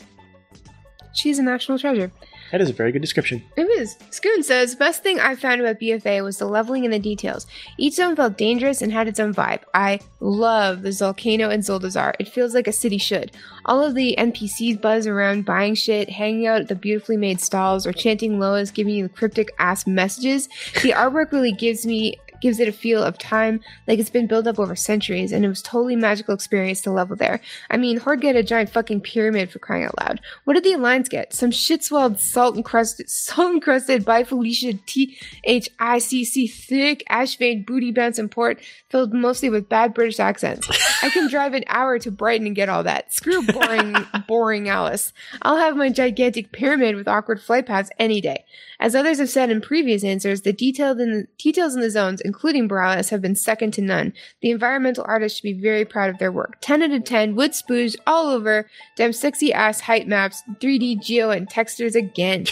She's a national treasure. That is a very good description. It is. Scoon says, best thing I found about BFA was the leveling and the details. Each zone felt dangerous and had its own vibe. I love the Volcano and Zuldazar. It feels like a city should. All of the NPCs buzz around buying shit, hanging out at the beautifully made stalls, or chanting Loas, giving you cryptic ass messages. The artwork really gives me gives it a feel of time, like it's been built up over centuries, and it was totally magical experience to level there. I mean, Horde get a giant fucking pyramid for crying out loud. What did the Alliance get? Some shit swelled, salt encrusted, salt encrusted by Felicia T H I C C thick Ashvane booty bouncing port filled mostly with bad British accents. I can drive an hour to Brighton and get all that. Screw boring, boring Alice. I'll have my gigantic pyramid with awkward flight paths any day. As others have said in previous answers, the detailed in the, details in the zones, including Boralus, have been second to none. The environmental artists should be very proud of their work. 10 out of 10, wood spooge all over, damn sexy ass height maps, 3D geo and textures again.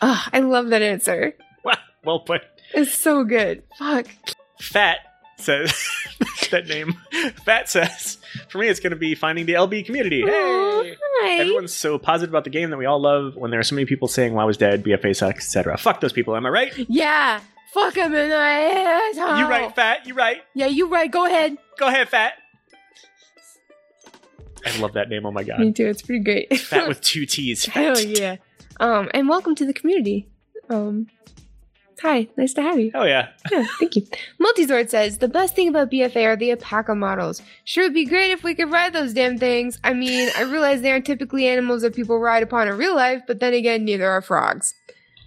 oh, I love that answer. Wow, well put. It's so good. Fuck. Fat says that name. Fat says for me, it's going to be finding the LB community. Aw, Hey. hi. Everyone's so positive about the game that we all love when there are so many people saying WoW is dead, BFA sucks, etc. Fuck those people, am I right? Yeah. Fuck him in the asshole. You right, Fat, you right. Yeah, you right. Go ahead. Go ahead, Fat. I love that name, oh my god. Me too. It's pretty great. Fat with two T's. Hell yeah. Um, and welcome to the community. Um, hi. Nice to have you. Oh yeah. Yeah, thank you. Multizord says the best thing about BFA are the alpaca models. Sure, it'd be great if we could ride those damn things. I mean, I realize they aren't typically animals that people ride upon in real life, but then again, neither are frogs.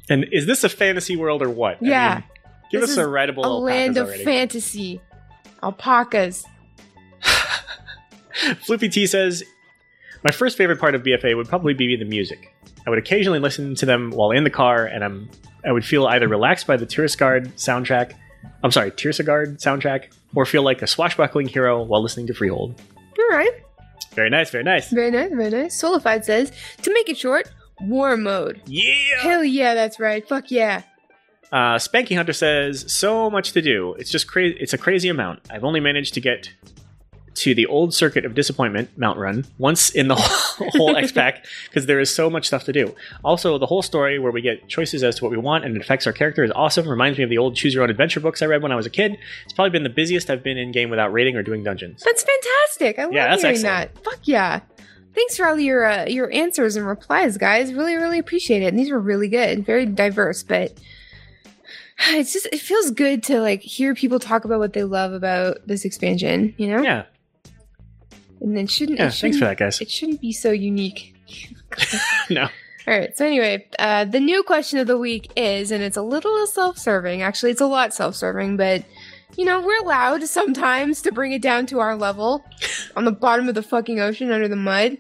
And is this a fantasy world or what? I Yeah. mean, give This us a is rideable a alpacas land of already. fantasy. Alpacas. Floopy T says, My first favorite part of BFA would probably be the music. I would occasionally listen to them while in the car, and I'm I would feel either relaxed by the Tiragarde soundtrack. I'm sorry, Tiragarde soundtrack, or feel like a swashbuckling hero while listening to Freehold. All right. Very nice, very nice. Very nice, very nice. Solified says, to make it short, war mode. Yeah. Hell yeah, that's right. Fuck yeah. Uh, Spanky Hunter says, "So much to do. It's just crazy. It's a crazy amount. I've only managed to get to the old circuit of disappointment, Mount Run, once in the whole, X pack because there is so much stuff to do. Also, the whole story where we get choices as to what we want and it affects our character is awesome. Reminds me of the old Choose Your Own Adventure books I read when I was a kid. It's probably been the busiest I've been in game without raiding or doing dungeons. That's fantastic. I love Yeah, hearing excellent. that. Fuck yeah. Thanks for all your uh, your answers and replies, guys. Really, really appreciate it. And these were really good, very diverse. But it's just it feels good to like hear people talk about what they love about this expansion. You know, Yeah, and then shouldn't yeah. it shouldn't, Thanks for that, guys. It shouldn't be so unique. no, All right. So anyway, uh, the new question of the week is, and it's a little self-serving. Actually, it's a lot self-serving, but you know we're allowed sometimes to bring it down to our level, on the bottom of the fucking ocean under the mud.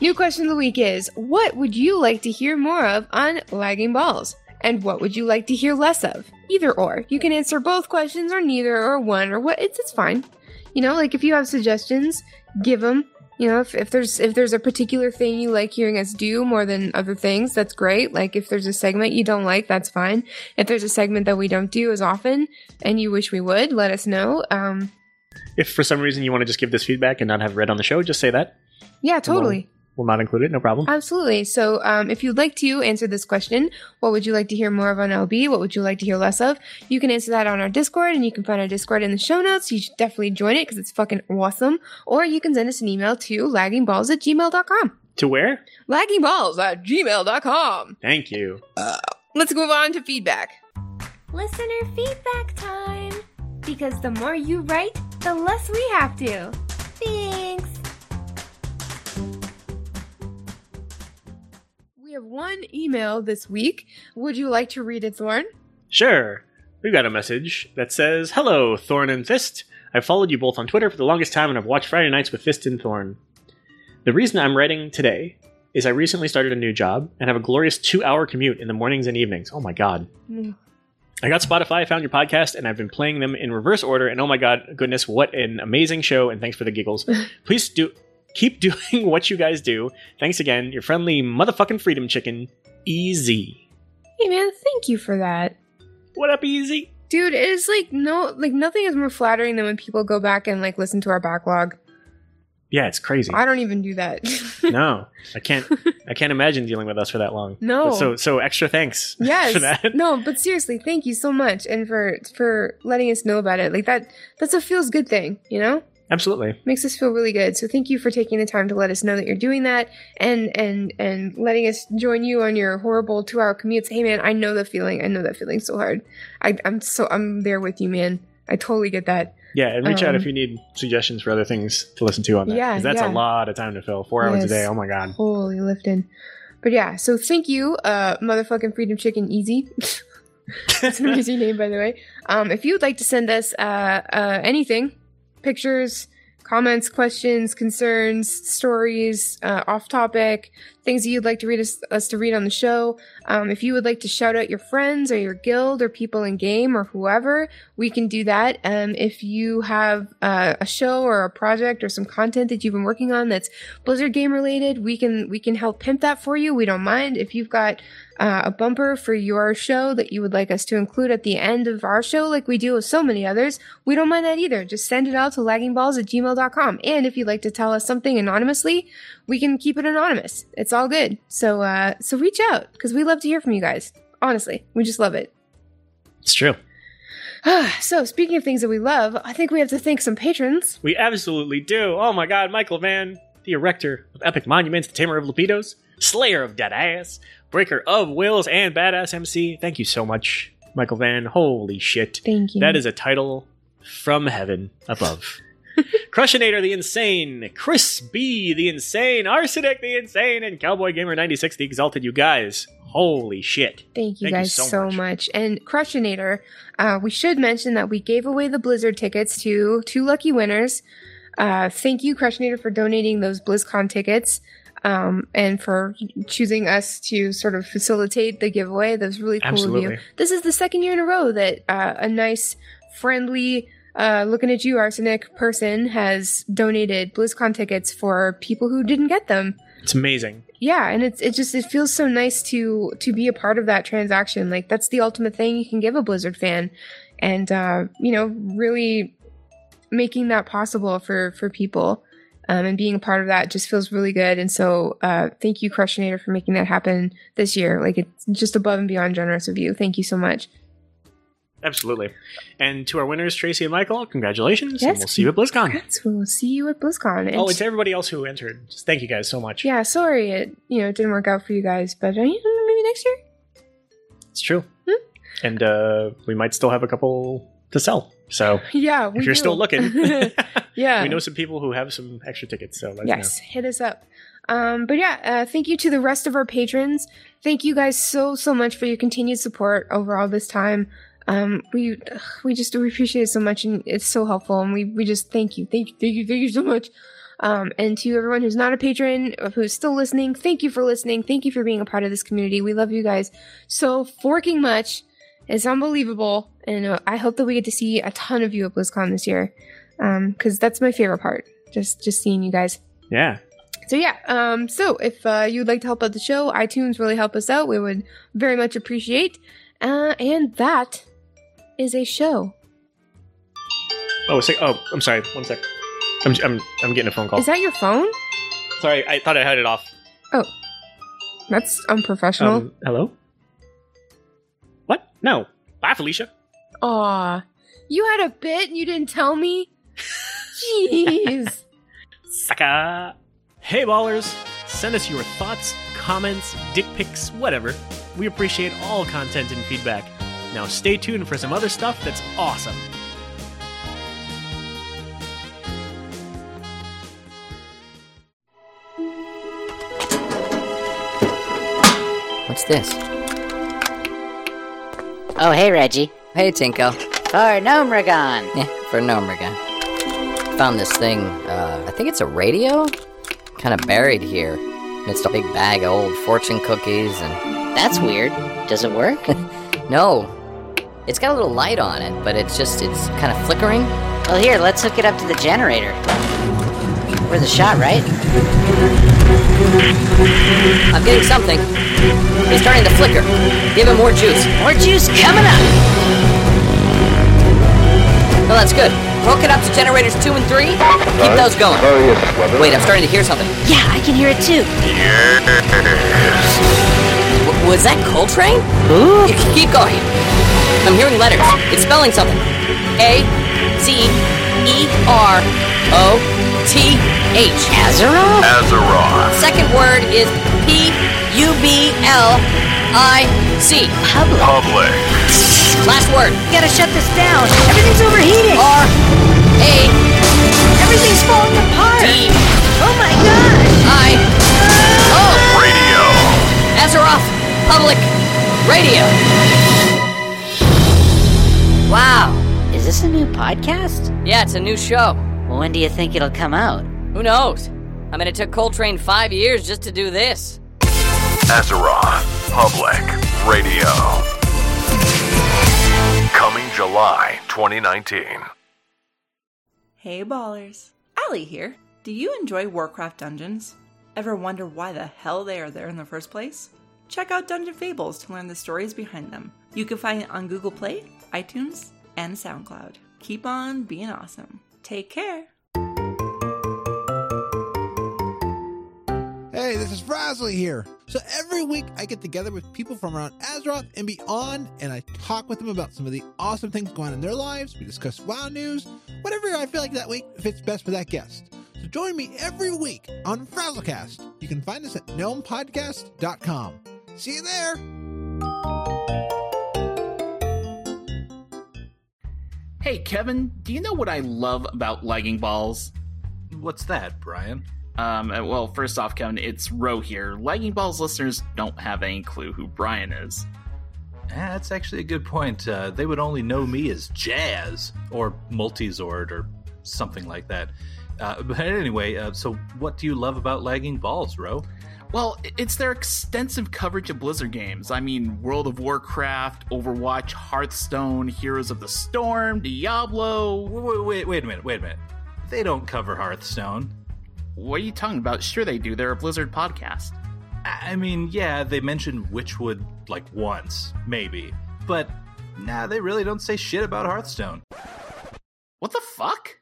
New question of the week is: What would you like to hear more of on lagging balls? And what would you like to hear less of? Either or. You can answer both questions or neither or one or what. It's it's fine. You know, like if you have suggestions, give them. You know, if, if there's if there's a particular thing you like hearing us do more than other things, that's great. Like if there's a segment you don't like, that's fine. If there's a segment that we don't do as often and you wish we would, let us know. Um, if for some reason you want to just give this feedback and not have read on the show, just say that. yeah, totally. We'll not include it. No problem. Absolutely. So, um, if you'd like to answer this question, what would you like to hear more of on LB? What would you like to hear less of? You can answer that on our Discord, and you can find our Discord in the show notes. You should definitely join it because it's fucking awesome. Or you can send us an email to laggingballs at gmail.com. To where? Laggingballs at gmail.com. Thank you. Let's move on to feedback. Listener feedback time. Because the more you write, the less we have to. Thanks. Have one email this week. Would you like to read it, Thorn? Sure. We've got a message that says, Hello, Thorn and Fist. I've followed you both on Twitter for the longest time and I've watched Friday nights with Fist and Thorn. The reason I'm writing today is I recently started a new job and have a glorious two hour commute in the mornings and evenings. Oh my god. Mm. I got Spotify, found your podcast, and I've been playing them in reverse order. And oh my god, goodness, what an amazing show! And thanks for the giggles. Please do keep doing what you guys do. Thanks again, your friendly motherfucking freedom chicken, Easy. Hey, man, thank you for that. What up, Easy? Dude, it is like no, like nothing is more flattering than when people go back and like listen to our backlog. Yeah, it's crazy. I don't even do that. no, I can't. I can't imagine dealing with us for that long. No. But so so extra thanks. yes. for that. No, but seriously, thank you so much and for for letting us know about it. Like that that's a feels good thing, you know? Absolutely. makes us feel really good. So thank you for taking the time to let us know that you're doing that and and and letting us join you on your horrible two hour commutes. Hey man, I know the feeling. I know that feeling so hard. I, I'm so I'm there with you, man. I totally get that. Yeah, and reach out Um, if you need suggestions for other things to listen to on that. Yeah, that's yeah. a lot of time to fill. Four hours a day. Oh my god. Holy lifting. But yeah, so thank you, uh, motherfucking Freedom Chicken Easy. That's an amazing name, by the way. Um, if you'd like to send us uh, uh, anything, pictures, comments, questions, concerns, stories, uh, off topic, things that you'd like to read us, us to read on the show, um, if you would like to shout out your friends or your guild or people in game or whoever, we can do that. Um, if you have uh, a show or a project or some content that you've been working on that's Blizzard game related, we can we can help pimp that for you. We don't mind if you've got uh, a bumper for your show that you would like us to include at the end of our show, like we do with so many others. We don't mind that either. Just send it out to laggingballs at gmail.com. And if you'd like to tell us something anonymously, we can keep it anonymous. It's all good. So uh, so reach out because we love to hear from you guys. Honestly, we just love it. It's true. so speaking of things that we love, I think we have to thank some patrons. We absolutely do. Oh my god, Michael Van, the erector of epic monuments, the tamer of Lapidos, slayer of dead ass, breaker of wills, and badass MC. Thank you so much, Michael Van. Holy shit. Thank you. That is a title from heaven above. Crushinator the Insane, Chris B the Insane, Arsenic the Insane, and Cowboy Gamer 96 the Exalted. You guys, holy shit. Thank you Thank you guys so so, much. much. And Crushinator, uh, we should mention that we gave away the Blizzard tickets to two lucky winners. Uh, thank you, Crushinator, for donating those BlizzCon tickets um, and for choosing us to sort of facilitate the giveaway. That was really cool of you. This is the second year in a row that uh, a nice, friendly, uh, looking at you, arsenic person has donated BlizzCon tickets for people who didn't get them It's amazing. yeah and it's it just it feels so nice to to be a part of that transaction like that's the ultimate thing you can give a blizzard fan and uh you know really making that possible for for people um, and being a part of that just feels really good and so uh thank you crushinator for making that happen this year like it's just above and beyond generous of you thank you so much Absolutely. And to our winners, Tracy and Michael, congratulations. and we'll see you at BlizzCon. Congrats, we'll see you at blizzcon and Oh, and to everybody else who entered, just thank you guys so much. yeah sorry it you know didn't work out for you guys but uh, maybe next year It's true. Hmm? And uh, we might still have a couple to sell. So yeah if you're do. still looking, yeah. We know some people who have some extra tickets. So yes hit us up. Um, but yeah uh, thank you to the rest of our patrons. Thank you guys so so much for your continued support over all this time. Um, we ugh, we just we appreciate it so much and it's so helpful and we, we just thank you thank you thank you thank you so much. Um, and to everyone who's not a patron or who's still listening thank you for listening thank you for being a part of this community. We love you guys so forking much. It's unbelievable and uh, i hope that we get to see a ton of you at blizzcon this year because that's my favorite part just just seeing you guys. Yeah. so yeah, um, so if uh, you'd like to help out the show, iTunes really help us out. We would very much appreciate. Uh, and that is a show. Oh, say, oh, I'm sorry. One sec. I'm, I'm, I'm getting a phone call. Is that your phone? sorry, I thought I had it off. Oh, that's unprofessional. Um, hello? What? No. Bye, Felicia. Aw, you had a bit and you didn't tell me. Jeez. Sucker. Hey, ballers. Send us your thoughts, comments, dick pics, whatever. We appreciate all content and feedback. Now stay tuned for some other stuff that's awesome. What's this? Oh, hey, Reggie. Hey, Tinko. For Gnomeregan. Yeah, for Gnomeregan. Found this thing, uh, I think it's a radio? Kind of buried here. It's a big bag of old fortune cookies and. That's weird. Does it work? No! It's got a little light on it, but it's just, it's kind of flickering. well, here, let's hook it up to the generator. We're the shot, right? I'm getting something. It's starting to flicker. Give him more juice. More juice coming up. Well, that's good. Hook it up to generators two and three. Keep those going. Wait, I'm starting to hear something. Yeah, I can hear it too. W- was that Coltrane? Ooh. You can keep going. I'm hearing letters. It's spelling something. A, Z, E, R, O T H. Azeroth? Azeroth. Second word is P U B L I C. Public. Public. Last word You gotta shut this down. Everything's overheating. R A Everything's falling apart. D Oh my gosh. I O. Oh. Radio. Azeroth Public Radio. Wow. Is this a new podcast? Yeah, it's a new show. Well, when do you think it'll come out? Who knows? I mean, it took Coltrane five years just to do this. Azeroth. Public. Radio. Coming July 2019. Hey ballers, Allie here. Do you enjoy Warcraft dungeons? Ever wonder why the hell they are there in the first place? Check out Dungeon Fables to learn the stories behind them. You can find it on Google Play, iTunes, and SoundCloud. Keep on being awesome. Take care. Hey, this is Frasley here. So every week I get together with people from around Azeroth and beyond, and I talk with them about some of the awesome things going on in their lives. We discuss WoW news, whatever I feel like that week fits best for that guest. So join me every week on Frazzlecast. You can find us at gnomepodcast.com. See you there. Hey, Kevin, do you know what I love about lagging balls? What's that, Brian? Um, well, first off, Kevin, it's Ro here. Lagging Balls listeners don't have any clue who Brian is. Eh, that's actually a good point. Uh, they would only know me as Jazz or Multizord or something like that. Uh, but anyway, uh, so what do you love about lagging balls, Ro? Well, it's their extensive coverage of Blizzard games. I mean, World of Warcraft, Overwatch, Hearthstone, Heroes of the Storm, Diablo. Wait, wait, wait a minute, wait a minute. They don't cover Hearthstone. What are you talking about? Sure, they do. They're a Blizzard podcast. I mean, yeah, they mentioned Witchwood like once, maybe, but nah, they really don't say shit about Hearthstone. What the fuck?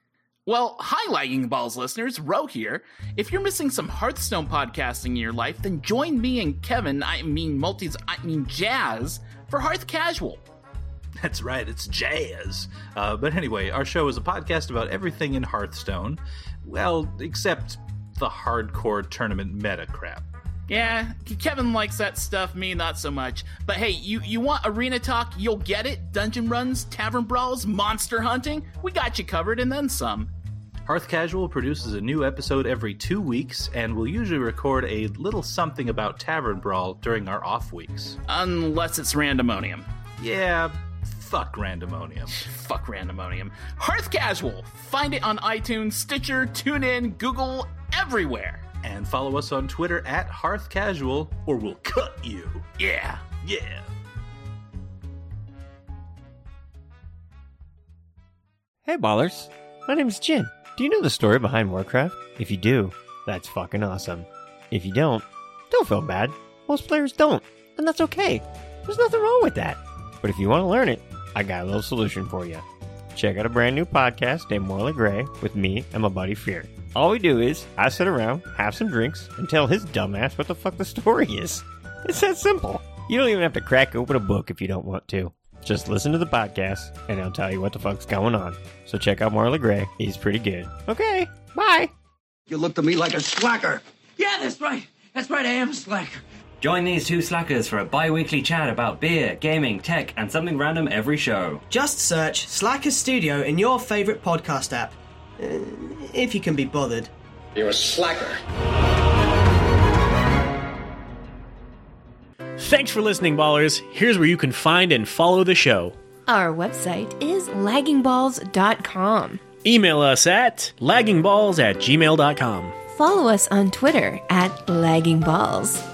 Well, hi, Lagging Balls listeners, Ro here. If you're missing some Hearthstone podcasting in your life, then join me and Kevin, I mean multis, I mean Jazz, for Hearth Casual. That's right, it's jazz. Uh, but anyway, our show is a podcast about everything in Hearthstone. Well, except the hardcore tournament meta crap. Yeah, Kevin likes that stuff, me not so much. But hey, you, you want arena talk, you'll get it. Dungeon runs, tavern brawls, monster hunting, we got you covered and then some. Hearth Casual produces a new episode every two weeks, and we'll usually record a little something about Tavern Brawl during our off weeks. Unless it's randomonium. Yeah, fuck randomonium. Fuck randomonium. Hearth Casual! Find it on iTunes, Stitcher, TuneIn, Google, everywhere. And follow us on Twitter at Hearth Casual, or we'll cut you. Yeah. Yeah. Hey ballers, my name's Jin. Do you know the story behind Warcraft? If you do, that's fucking awesome. If you don't, don't feel bad. Most players don't, and that's okay. There's nothing wrong with that. But if you want to learn it, I got a little solution for you. Check out a brand new podcast named Morley Gray with me and my buddy Fear. All we do is I sit around, have some drinks, and tell his dumbass what the fuck the story is. It's that simple. You don't even have to crack open a book if you don't want to. Just listen to the podcast, and I'll tell you what the fuck's going on. So check out Marley Gray. He's pretty good. Okay, bye. You look to me like a slacker. Yeah, that's right. That's right, I am a slacker. Join these two slackers for a bi weekly chat about beer, gaming, tech, and something random every show. Just search Slackers Studio in your favourite podcast app. Uh, if you can be bothered. You're a slacker. Thanks for listening, ballers. Here's where you can find and follow the show. Our website is laggingballs.com. Email us at laggingballs at gmail.com. Follow us on Twitter at laggingballs.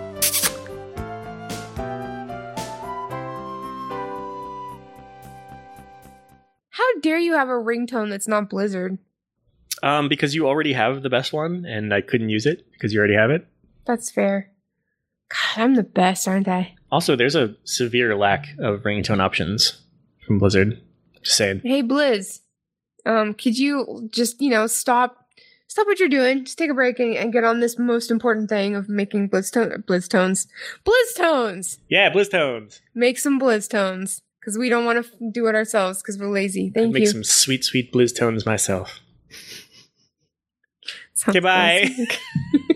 Dare you have a ringtone that's not Blizzard? Um, because you already have the best one, and I couldn't use it because you already have it. That's fair. God, I'm the best, aren't I? Also, there's a severe lack of ringtone options from Blizzard. Just saying. Hey, Blizz, um, could you just, you know, stop stop what you're doing, just take a break and, and get on this most important thing of making blizz, to- blizz tones. Blizz tones! Yeah, Blizz tones. Make some blizz tones. Because we don't want to f- do it ourselves because we're lazy. Thank Make you. Make some sweet, sweet blues tones myself. Sounds Okay, bye.